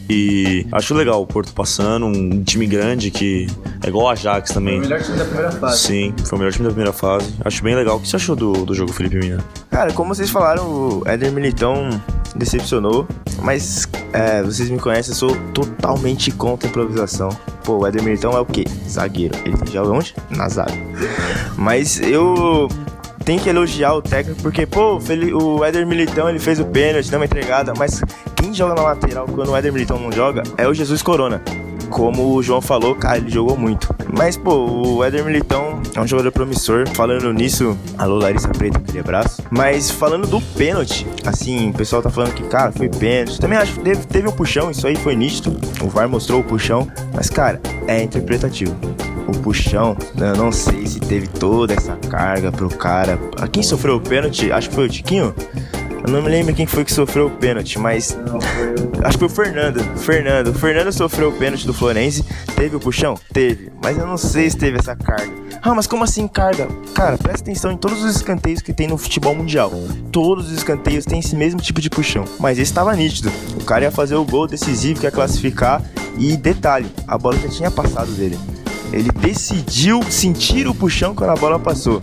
E acho legal o Porto passando, um time grande que é igual o Ajax também. O melhor time da primeira fase. Sim, foi o melhor time da primeira fase. Acho bem legal. O que você achou do, do jogo, Felipe Mina? Cara, como vocês falaram, o Éder Militão decepcionou, mas é, vocês me conhecem, eu sou totalmente contra a improvisação. pô, o Éder Militão é o quê? Zagueiro. Ele joga onde? Na zaga. Mas eu tenho que elogiar o técnico, porque, pô, o Éder Militão ele fez o pênalti, deu uma entregada, mas quem joga na lateral quando o Éder Militão não joga é o Jesus Corona. Como o João falou, cara, ele jogou muito. Mas, pô, o Éder Militão é um jogador promissor. Falando nisso, alô Larissa Preto, aquele abraço. Mas falando do pênalti, assim, o pessoal tá falando que, cara, foi pênalti. Também acho que teve, teve um puxão, isso aí foi nítido. O VAR mostrou o puxão. Mas, cara, é interpretativo o puxão, eu não sei se teve toda essa carga pro cara. Quem sofreu o pênalti? Acho que foi o Tiquinho. Eu não me lembro quem foi que sofreu o pênalti, mas. Não, Acho que foi o Fernando. Fernando. O Fernando sofreu o pênalti do Florense. Teve o puxão? Teve. Mas eu não sei se teve essa carga. Ah, mas como assim carga? Cara, presta atenção em todos os escanteios que tem no futebol mundial. Todos os escanteios têm esse mesmo tipo de puxão. Mas esse estava nítido. O cara ia fazer o gol decisivo, que ia classificar. E detalhe, a bola já tinha passado dele. Ele decidiu sentir o puxão quando a bola passou.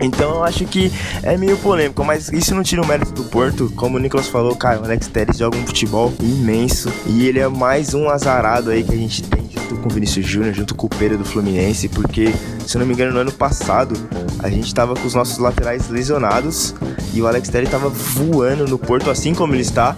Então eu acho que é meio polêmico, mas isso não tira o mérito do Porto. Como o Nicolas falou, cara, o Alex Telles joga um futebol imenso e ele é mais um azarado aí que a gente tem junto com o Vinícius Júnior, junto com o Pedro do Fluminense, porque, se eu não me engano, no ano passado a gente tava com os nossos laterais lesionados e o Alex Telles tava voando no Porto assim como ele está.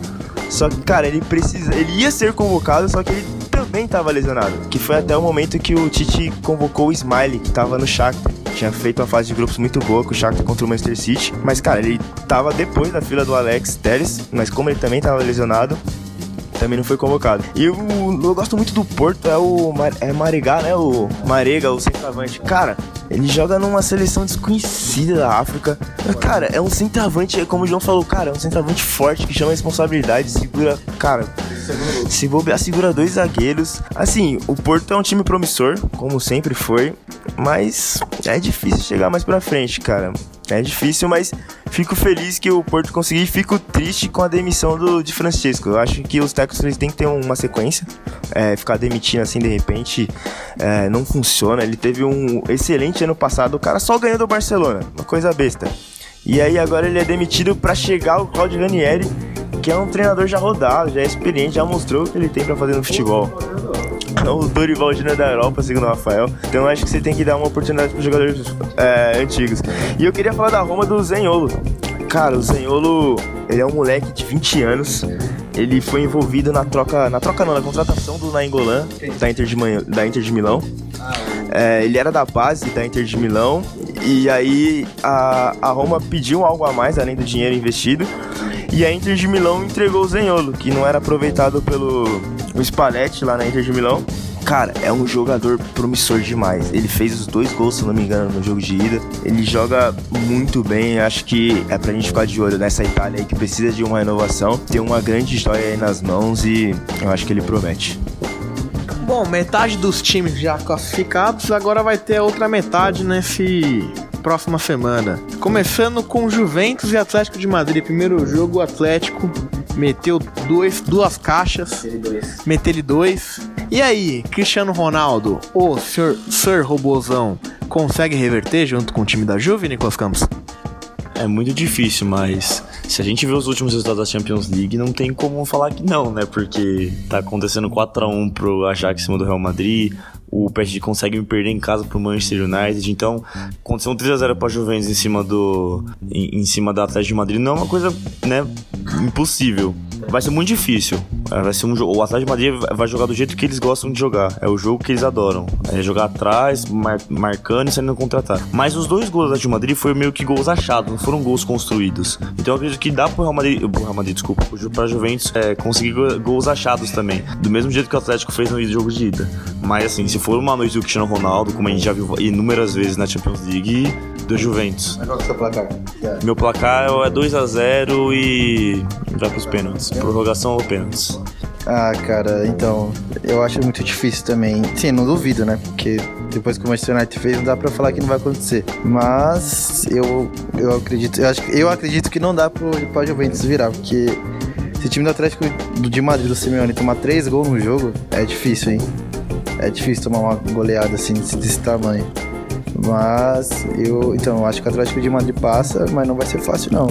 Só que, cara, ele precisa, ele ia ser convocado, só que ele também tava lesionado, que foi até o momento que o Tite convocou o Smiley, que tava no Shakhtar tinha feito uma fase de grupos muito boa com o Shakhtar contra o Manchester City, mas cara, ele tava depois da fila do Alex Telles, mas como ele também tava lesionado, também não foi convocado. E o, eu gosto muito do Porto, é o é Marigá, né? O Marega, o centroavante. Cara, ele joga numa seleção desconhecida da África. Cara, é um centroavante, como o João falou, cara, é um centroavante forte que chama responsabilidade, segura, cara, se bobear, segura dois zagueiros. Assim, o Porto é um time promissor, como sempre foi, mas é difícil chegar mais pra frente, cara. É difícil, mas fico feliz que o Porto conseguiu e fico triste com a demissão do, de Francisco. Eu acho que os técnicos têm que ter uma sequência. É, ficar demitindo assim de repente é, não funciona. Ele teve um excelente ano passado, o cara só ganhou do Barcelona, uma coisa besta. E aí agora ele é demitido para chegar o Claudio Ranieri, que é um treinador já rodado, já é experiente, já mostrou o que ele tem para fazer no futebol. O Dorival Júnior da Europa, segundo o Rafael. Então eu acho que você tem que dar uma oportunidade para jogadores é, antigos. E eu queria falar da Roma do Zenholo. Cara, o Zenholo, ele é um moleque de 20 anos. Ele foi envolvido na troca, na troca não, na contratação do Nainggolan, da Inter de, da Inter de Milão. É, ele era da base da Inter de Milão e aí a, a Roma pediu algo a mais além do dinheiro investido e a Inter de Milão entregou o Zenholo, que não era aproveitado pelo Spalletti lá na Inter de Milão. Cara, é um jogador promissor demais. Ele fez os dois gols, se não me engano, no jogo de ida. Ele joga muito bem. Acho que é pra gente ficar de olho nessa Itália aí que precisa de uma renovação. Tem uma grande história aí nas mãos e eu acho que ele promete. Bom, metade dos times já classificados, agora vai ter a outra metade nesse próxima semana. Começando com Juventus e Atlético de Madrid. Primeiro jogo, o Atlético meteu dois, duas caixas. Meteu-lhe dois. E aí, Cristiano Ronaldo, o Sir, Sir Robozão, consegue reverter junto com o time da Juve, Nicolas Campos? É muito difícil, mas se a gente vê os últimos resultados da Champions League, não tem como falar que não, né? Porque tá acontecendo 4 a 1 pro Ajax em cima do Real Madrid, o PSG consegue me perder em casa pro Manchester United. Então, aconteceu um 3x0 pra Juventus em cima do. Em, em, cima da Atlético de Madrid não é uma coisa, né, impossível. Vai ser muito difícil. É, vai ser um jogo. O Atlético de Madrid vai jogar do jeito que eles gostam de jogar. É o jogo que eles adoram. É jogar atrás, mar, marcando e saindo contra-ataque. Mas os dois gols do Atlético de Madrid foi meio que gols achados, não foram gols construídos. Então eu acredito que dá pro Real Madrid. Pro Real Madrid, desculpa, pra Juventus é, conseguir gols achados também. Do mesmo jeito que o Atlético fez no jogo de ida. Mas assim, se for uma noite do Cristiano Ronaldo, como a gente já viu inúmeras vezes na Champions League, do Juventus. Mas qual é o seu placar? Meu placar é 2x0 e vai pros pênaltis. Prorrogação ou pênaltis. Ah, cara, então, eu acho muito difícil também. Sim, não duvido, né? Porque depois que o Manchester United fez, não dá pra falar que não vai acontecer. Mas eu, eu acredito, eu, acho, eu acredito que não dá pro, pra Juventus virar, porque se o time do Atlético de Madrid do Simeone tomar três gols no jogo, é difícil, hein? É difícil tomar uma goleada assim desse, desse tamanho. Mas eu, então, eu acho que o Atlético de Madrid passa, mas não vai ser fácil não.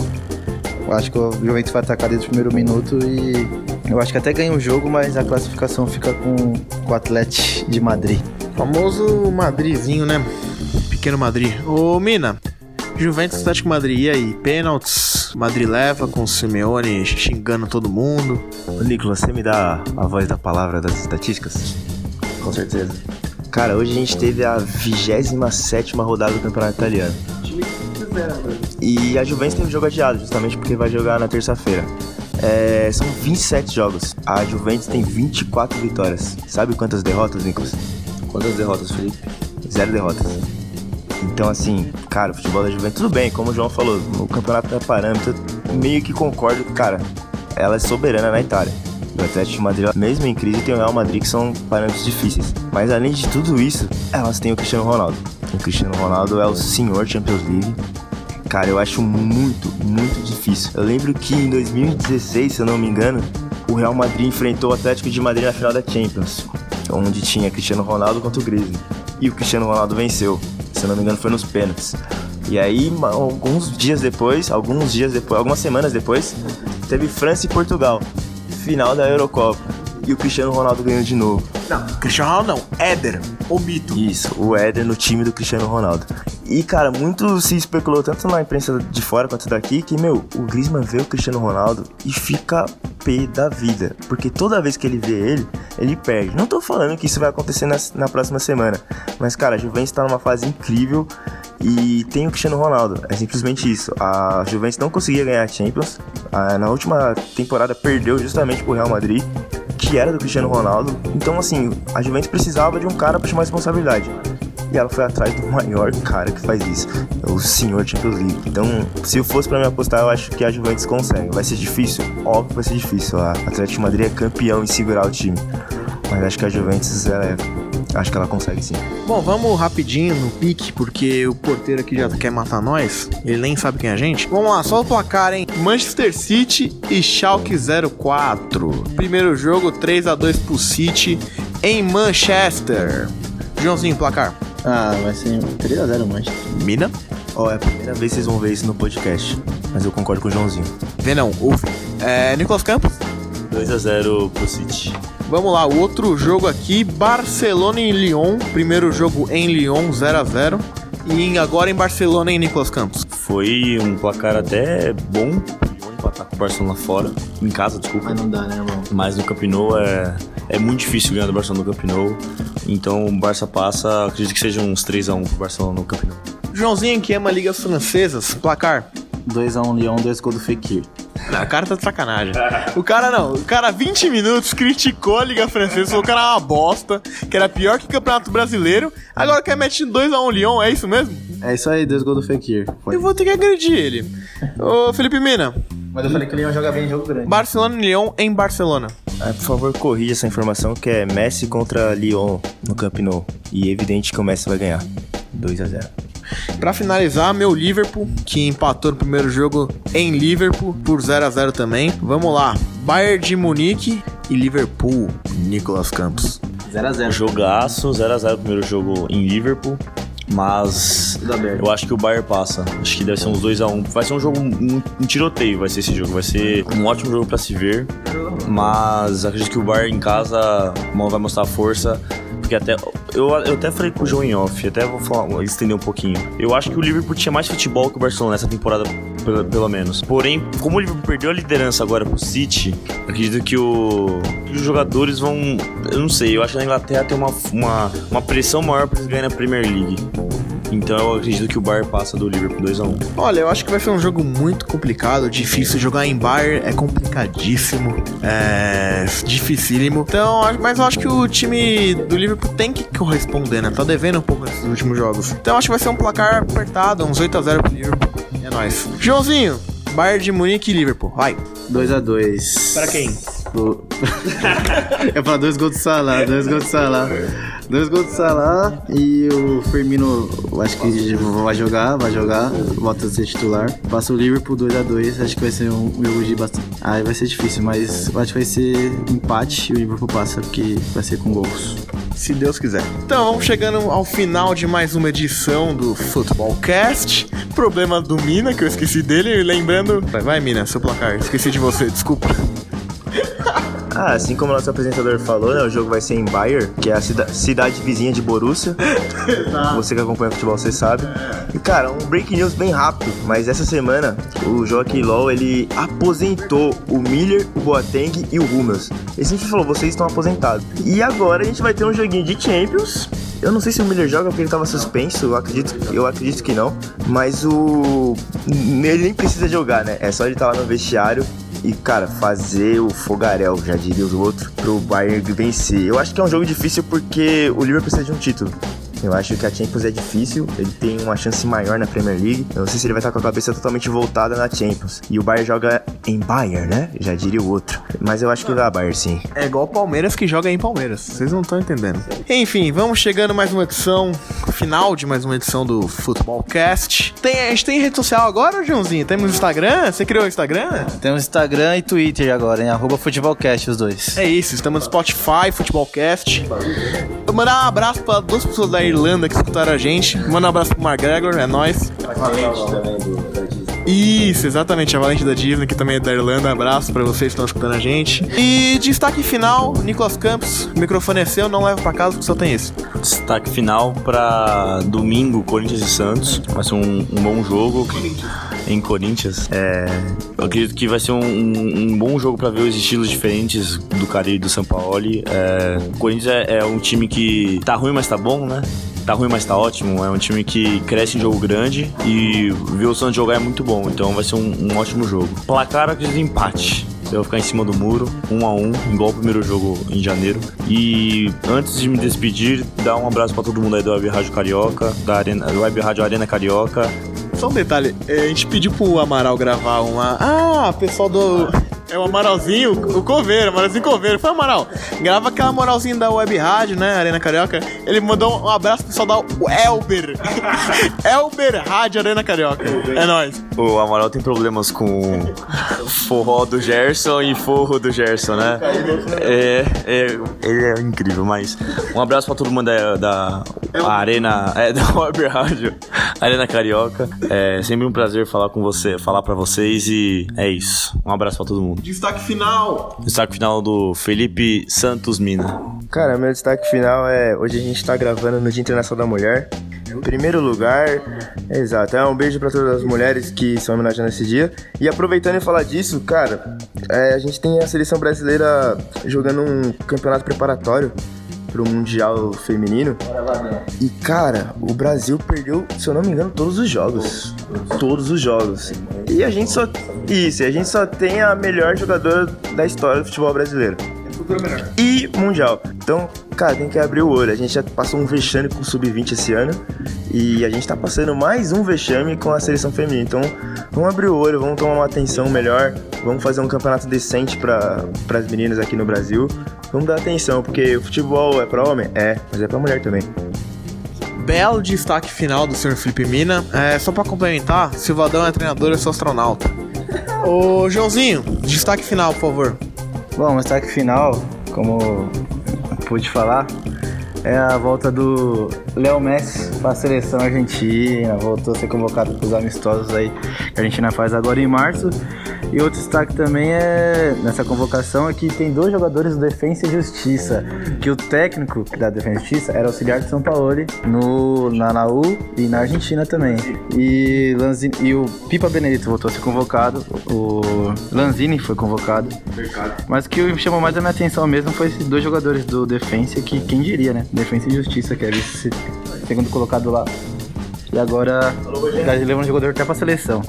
Eu acho que o Juventus vai atacar desde o primeiro minuto e eu acho que até ganha o jogo, mas a classificação fica com, com o Atlético de Madrid. Famoso Madrizinho, né? Pequeno Madrid. Ô, Mina. Juventus Atlético Madrid, e aí? Pênaltis, Madrid leva com o Simeone xingando todo mundo. Ô, Nicolas, você me dá a voz da palavra das estatísticas? Com certeza. Cara, hoje a gente teve a 27 rodada do Campeonato Italiano. E a Juventus teve jogo adiado, justamente porque vai jogar na terça-feira. É, são 27 jogos. A Juventus tem 24 vitórias. Sabe quantas derrotas, Nicolas? Quantas derrotas, Felipe? Zero derrotas. Então, assim, cara, o futebol da Juventus, tudo bem, como o João falou, o campeonato é parâmetro, eu meio que concordo que, cara, ela é soberana na Itália. O Atlético de Madrid, mesmo em crise, tem o Real Madrid, que são parâmetros difíceis. Mas além de tudo isso, elas têm o Cristiano Ronaldo. O Cristiano Ronaldo é o senhor Champions League. Cara, eu acho muito, muito difícil. Eu lembro que em 2016, se eu não me engano, o Real Madrid enfrentou o Atlético de Madrid na final da Champions, onde tinha Cristiano Ronaldo contra o Griezmann. E o Cristiano Ronaldo venceu. Se eu não me engano, foi nos pênaltis. E aí, alguns dias depois, alguns dias depois, algumas semanas depois, teve França e Portugal, final da Eurocopa. E o Cristiano Ronaldo ganhou de novo. Não, Cristiano Ronaldo não. Éder, o mito. Isso, o Éder no time do Cristiano Ronaldo. E, cara, muito se especulou tanto na imprensa de fora quanto daqui que, meu, o Griezmann vê o Cristiano Ronaldo e fica pé da vida. Porque toda vez que ele vê ele, ele perde. Não tô falando que isso vai acontecer na, na próxima semana. Mas, cara, a Juventus tá numa fase incrível e tem o Cristiano Ronaldo. É simplesmente isso. A Juventus não conseguia ganhar a Champions. Ah, na última temporada perdeu justamente pro Real Madrid que era do Cristiano Ronaldo. Então, assim, a Juventus precisava de um cara para chamar responsabilidade. E ela foi atrás do maior cara que faz isso, o senhor Champions League. Então, se eu fosse para me apostar, eu acho que a Juventus consegue. Vai ser difícil? Óbvio que vai ser difícil. A Atlético Madrid é campeão em segurar o time. Mas acho que a Juventus, ela é... acho que ela consegue sim. Bom, vamos rapidinho no pique, porque o porteiro aqui já quer matar nós. Ele nem sabe quem é a gente. Vamos lá, só o placar, hein? Manchester City e Schalke 04. Primeiro jogo, 3 a 2 pro City em Manchester. Joãozinho, placar. Ah, vai ser 3x0 Manchester. Mina? Ó, é a primeira vez que vocês vão ver isso no podcast. Mas eu concordo com o Joãozinho. Vê não, ouve. É, Nicolas Campos? 2x0 pro City. Vamos lá, o outro jogo aqui, Barcelona e Lyon. Primeiro jogo em Lyon, 0 a 0 E agora em Barcelona, em Nicolas Campos. Foi um placar até bom. Empatar com o Barcelona fora. Em casa, desculpa. Mas não dá, né, irmão? Mas no Camp Nou é, é muito difícil ganhar do Barcelona no Camp Nou. Então o Barça passa, acredito que seja uns 3x1 pro Barcelona no Camp Nou. Joãozinho que ama ligas francesas, placar. 2x1 Lyon, 2 gols do Fekir. Não, o cara tá de sacanagem. O cara não, o cara 20 minutos criticou a Liga Francesa, falou que era uma bosta, que era pior que o Campeonato Brasileiro. Agora quer meter 2x1 Lyon, é isso mesmo? É isso aí, 2 gols do Fekir. Foi. Eu vou ter que agredir ele. Ô Felipe Mina, Mas eu falei que o Lyon joga bem em jogo grande. Barcelona e Lyon em Barcelona. Ah, por favor, corrija essa informação que é Messi contra Lyon no Camp Nou. E é evidente que o Messi vai ganhar. 2 a 0 Pra finalizar, meu Liverpool, que empatou no primeiro jogo em Liverpool por 0 a 0 também. Vamos lá. Bayern de Munique e Liverpool. Nicolas Campos. 0x0. Jogaço, 0x0 primeiro jogo em Liverpool. Mas eu acho que o Bayern passa. Acho que deve ser uns 2x1. Vai ser um jogo, um, um tiroteio vai ser esse jogo. Vai ser um ótimo jogo pra se ver. Mas acredito que o Bayern em casa mal vai mostrar força. Porque até. Eu, eu até falei com o João em off, até vou falar, estender um pouquinho. Eu acho que o Liverpool tinha mais futebol que o Barcelona nessa temporada, pelo, pelo menos. Porém, como o Liverpool perdeu a liderança agora pro City, acredito que, o, os jogadores vão. Eu não sei, eu acho que na Inglaterra tem uma, uma, uma pressão maior pra eles ganharem a Premier League. Então eu acredito que o Bayern passa do Liverpool 2x1. Olha, eu acho que vai ser um jogo muito complicado, difícil. Jogar em Bayern é complicadíssimo, é dificílimo. Então, mas eu acho que o time do Liverpool tem que corresponder, né? Tá devendo um pouco nesses últimos jogos. Então, acho que vai ser um placar apertado, uns 8 a 0 pro Liverpool. É nóis. Joãozinho, Bayern de Munique e Liverpool. Vai. 2x2. Pra quem? O... Eu dois gols do Salah, dois gols do Salah. Dois gols do Salah e o Firmino, acho que vai jogar, vai jogar, volta a ser titular. Passa o Liverpool 2x2, acho que vai ser um jogo de bastante. Aí vai ser difícil, mas acho que vai ser empate e o Liverpool passa, porque vai ser com gols. Se Deus quiser. Então, vamos chegando ao final de mais uma edição do Footballcast. Problema do Mina, que eu esqueci dele. Lembrando. Vai, vai, Mina, seu placar. Esqueci de você, desculpa. Ah, assim como o nosso apresentador falou, né? O jogo vai ser em Bayer, que é a cida- cidade vizinha de Borussia. Você que acompanha futebol, você sabe. E, cara, um break news bem rápido, mas essa semana o Joaquim Low, ele aposentou o Miller, o Boateng e o Hummels. Ele sempre falou, vocês estão aposentados. E agora a gente vai ter um joguinho de Champions. Eu não sei se o Miller joga porque ele tava suspenso, eu acredito, eu acredito que não. Mas o. Ele nem precisa jogar, né? É só ele estar lá no vestiário e, cara, fazer o fogaréu, já diria os outros, pro Bayern vencer. Eu acho que é um jogo difícil porque o Liverpool precisa de um título. Eu acho que a Champions é difícil, ele tem uma chance maior na Premier League. Eu não sei se ele vai estar com a cabeça totalmente voltada na Champions. E o Bayern joga em Bayern, né? Já diria o outro. Mas eu acho que dá Bayern sim. É igual o Palmeiras que joga em Palmeiras. Vocês não estão entendendo. Enfim, vamos chegando mais uma edição, final de mais uma edição do Futebolcast. Tem, a gente tem rede social agora, Joãozinho? Temos Instagram? Você criou o Instagram? Temos Instagram e Twitter agora, hein? Arroba Futebolcast, os dois. É isso, estamos no Spotify, Futebolcast. Eu mandar um abraço para duas pessoas da Irlanda que escutaram a gente. Manda um abraço pro McGregor, é nóis. Isso, exatamente, a Valente da Disney, que também é da Irlanda. Abraço pra vocês que estão escutando a gente. E destaque final, Nicolas Campos. O microfone é seu, não leva pra casa porque só tem esse. Destaque final pra domingo, Corinthians e Santos. Vai ser um, um bom jogo em Corinthians. É, eu acredito que vai ser um, um- um bom jogo pra ver os estilos diferentes do Cari e do São Paulo. É, o Corinthians é, é um time que tá ruim, mas tá bom, né? Tá ruim, mas tá ótimo. É um time que cresce em jogo grande e ver o Santos jogar é muito bom. Então vai ser um, um ótimo jogo. Placar, acredito em empate. Eu vou ficar em cima do muro, um a um, igual o primeiro jogo em janeiro. E antes de me despedir, dar um abraço pra todo mundo aí da Web Rádio Carioca, da Arena, Web Rádio Arena Carioca. Só um detalhe, é, a gente pediu pro Amaral gravar uma. Ah, pessoal do. É o Amaralzinho, o Coveiro, Amaralzinho Coveiro. Foi Amaral. Grava aquela moralzinha da Web Rádio, né? Arena Carioca. Ele mandou um abraço pro pessoal da Elber. Elber Rádio Arena Carioca. É nóis. O Amaral tem problemas com forró do Gerson e forro do Gerson, né? É, é, ele é incrível, mas um abraço pra todo mundo da, da Arena, é, da Web Rádio, Arena Carioca. É sempre um prazer falar com você, falar pra vocês e é isso. Um abraço pra todo mundo. Destaque final. Destaque final do Felipe Santos Mina. Cara, meu destaque final é. Hoje a gente tá gravando no Dia Internacional da Mulher. Em primeiro lugar, exato, é um beijo pra todas as mulheres que são homenageadas nesse dia. E aproveitando e falar disso, cara, é, a gente tem a seleção brasileira jogando um campeonato preparatório pro Mundial Feminino. E, cara, o Brasil perdeu, se eu não me engano, todos os jogos. Todos os jogos. E a gente só. Isso, a gente só tem a melhor jogadora da história do futebol brasileiro e Mundial. Então, cara, tem que abrir o olho. A gente já passou um vexame com o Sub-20 esse ano e a gente tá passando mais um vexame com a seleção feminina. Então, vamos abrir o olho, vamos tomar uma atenção melhor, vamos fazer um campeonato decente para as meninas aqui no Brasil. Vamos dar atenção, porque o futebol é pra homem? É, mas é pra mulher também. Belo destaque final do Sr. Felipe Mina. É, só pra complementar, Silvadão é treinador, eu sou astronauta. Ô, Joãozinho, destaque final, por favor. Bom, o destaque final, como pude falar, é a volta do Léo Messi para a seleção argentina. Voltou a ser convocado para os amistosos aí que a Argentina faz agora em março. E outro destaque também é nessa convocação é que tem dois jogadores do Defensa e Justiça. Que o técnico da Defensa e Justiça era auxiliar de São Paulo no, na Naú e na Argentina também. E, Lanzini, e o Pipa Benedito voltou a ser convocado. O Lanzini foi convocado. Mas o que me chamou mais a minha atenção mesmo foi esses dois jogadores do Defensa, que quem diria, né? Defensa e Justiça, que era esse segundo colocado lá. E agora tá levando jogador até pra seleção.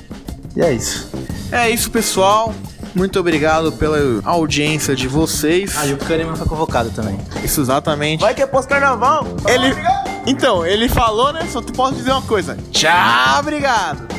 E é isso. É isso, pessoal. Muito obrigado pela audiência de vocês. Ah, e o Kahneman foi convocado também. Isso exatamente. Vai que é pós-carnaval. Ele. Então, ele falou, né? Só te posso dizer uma coisa. Tchau, obrigado.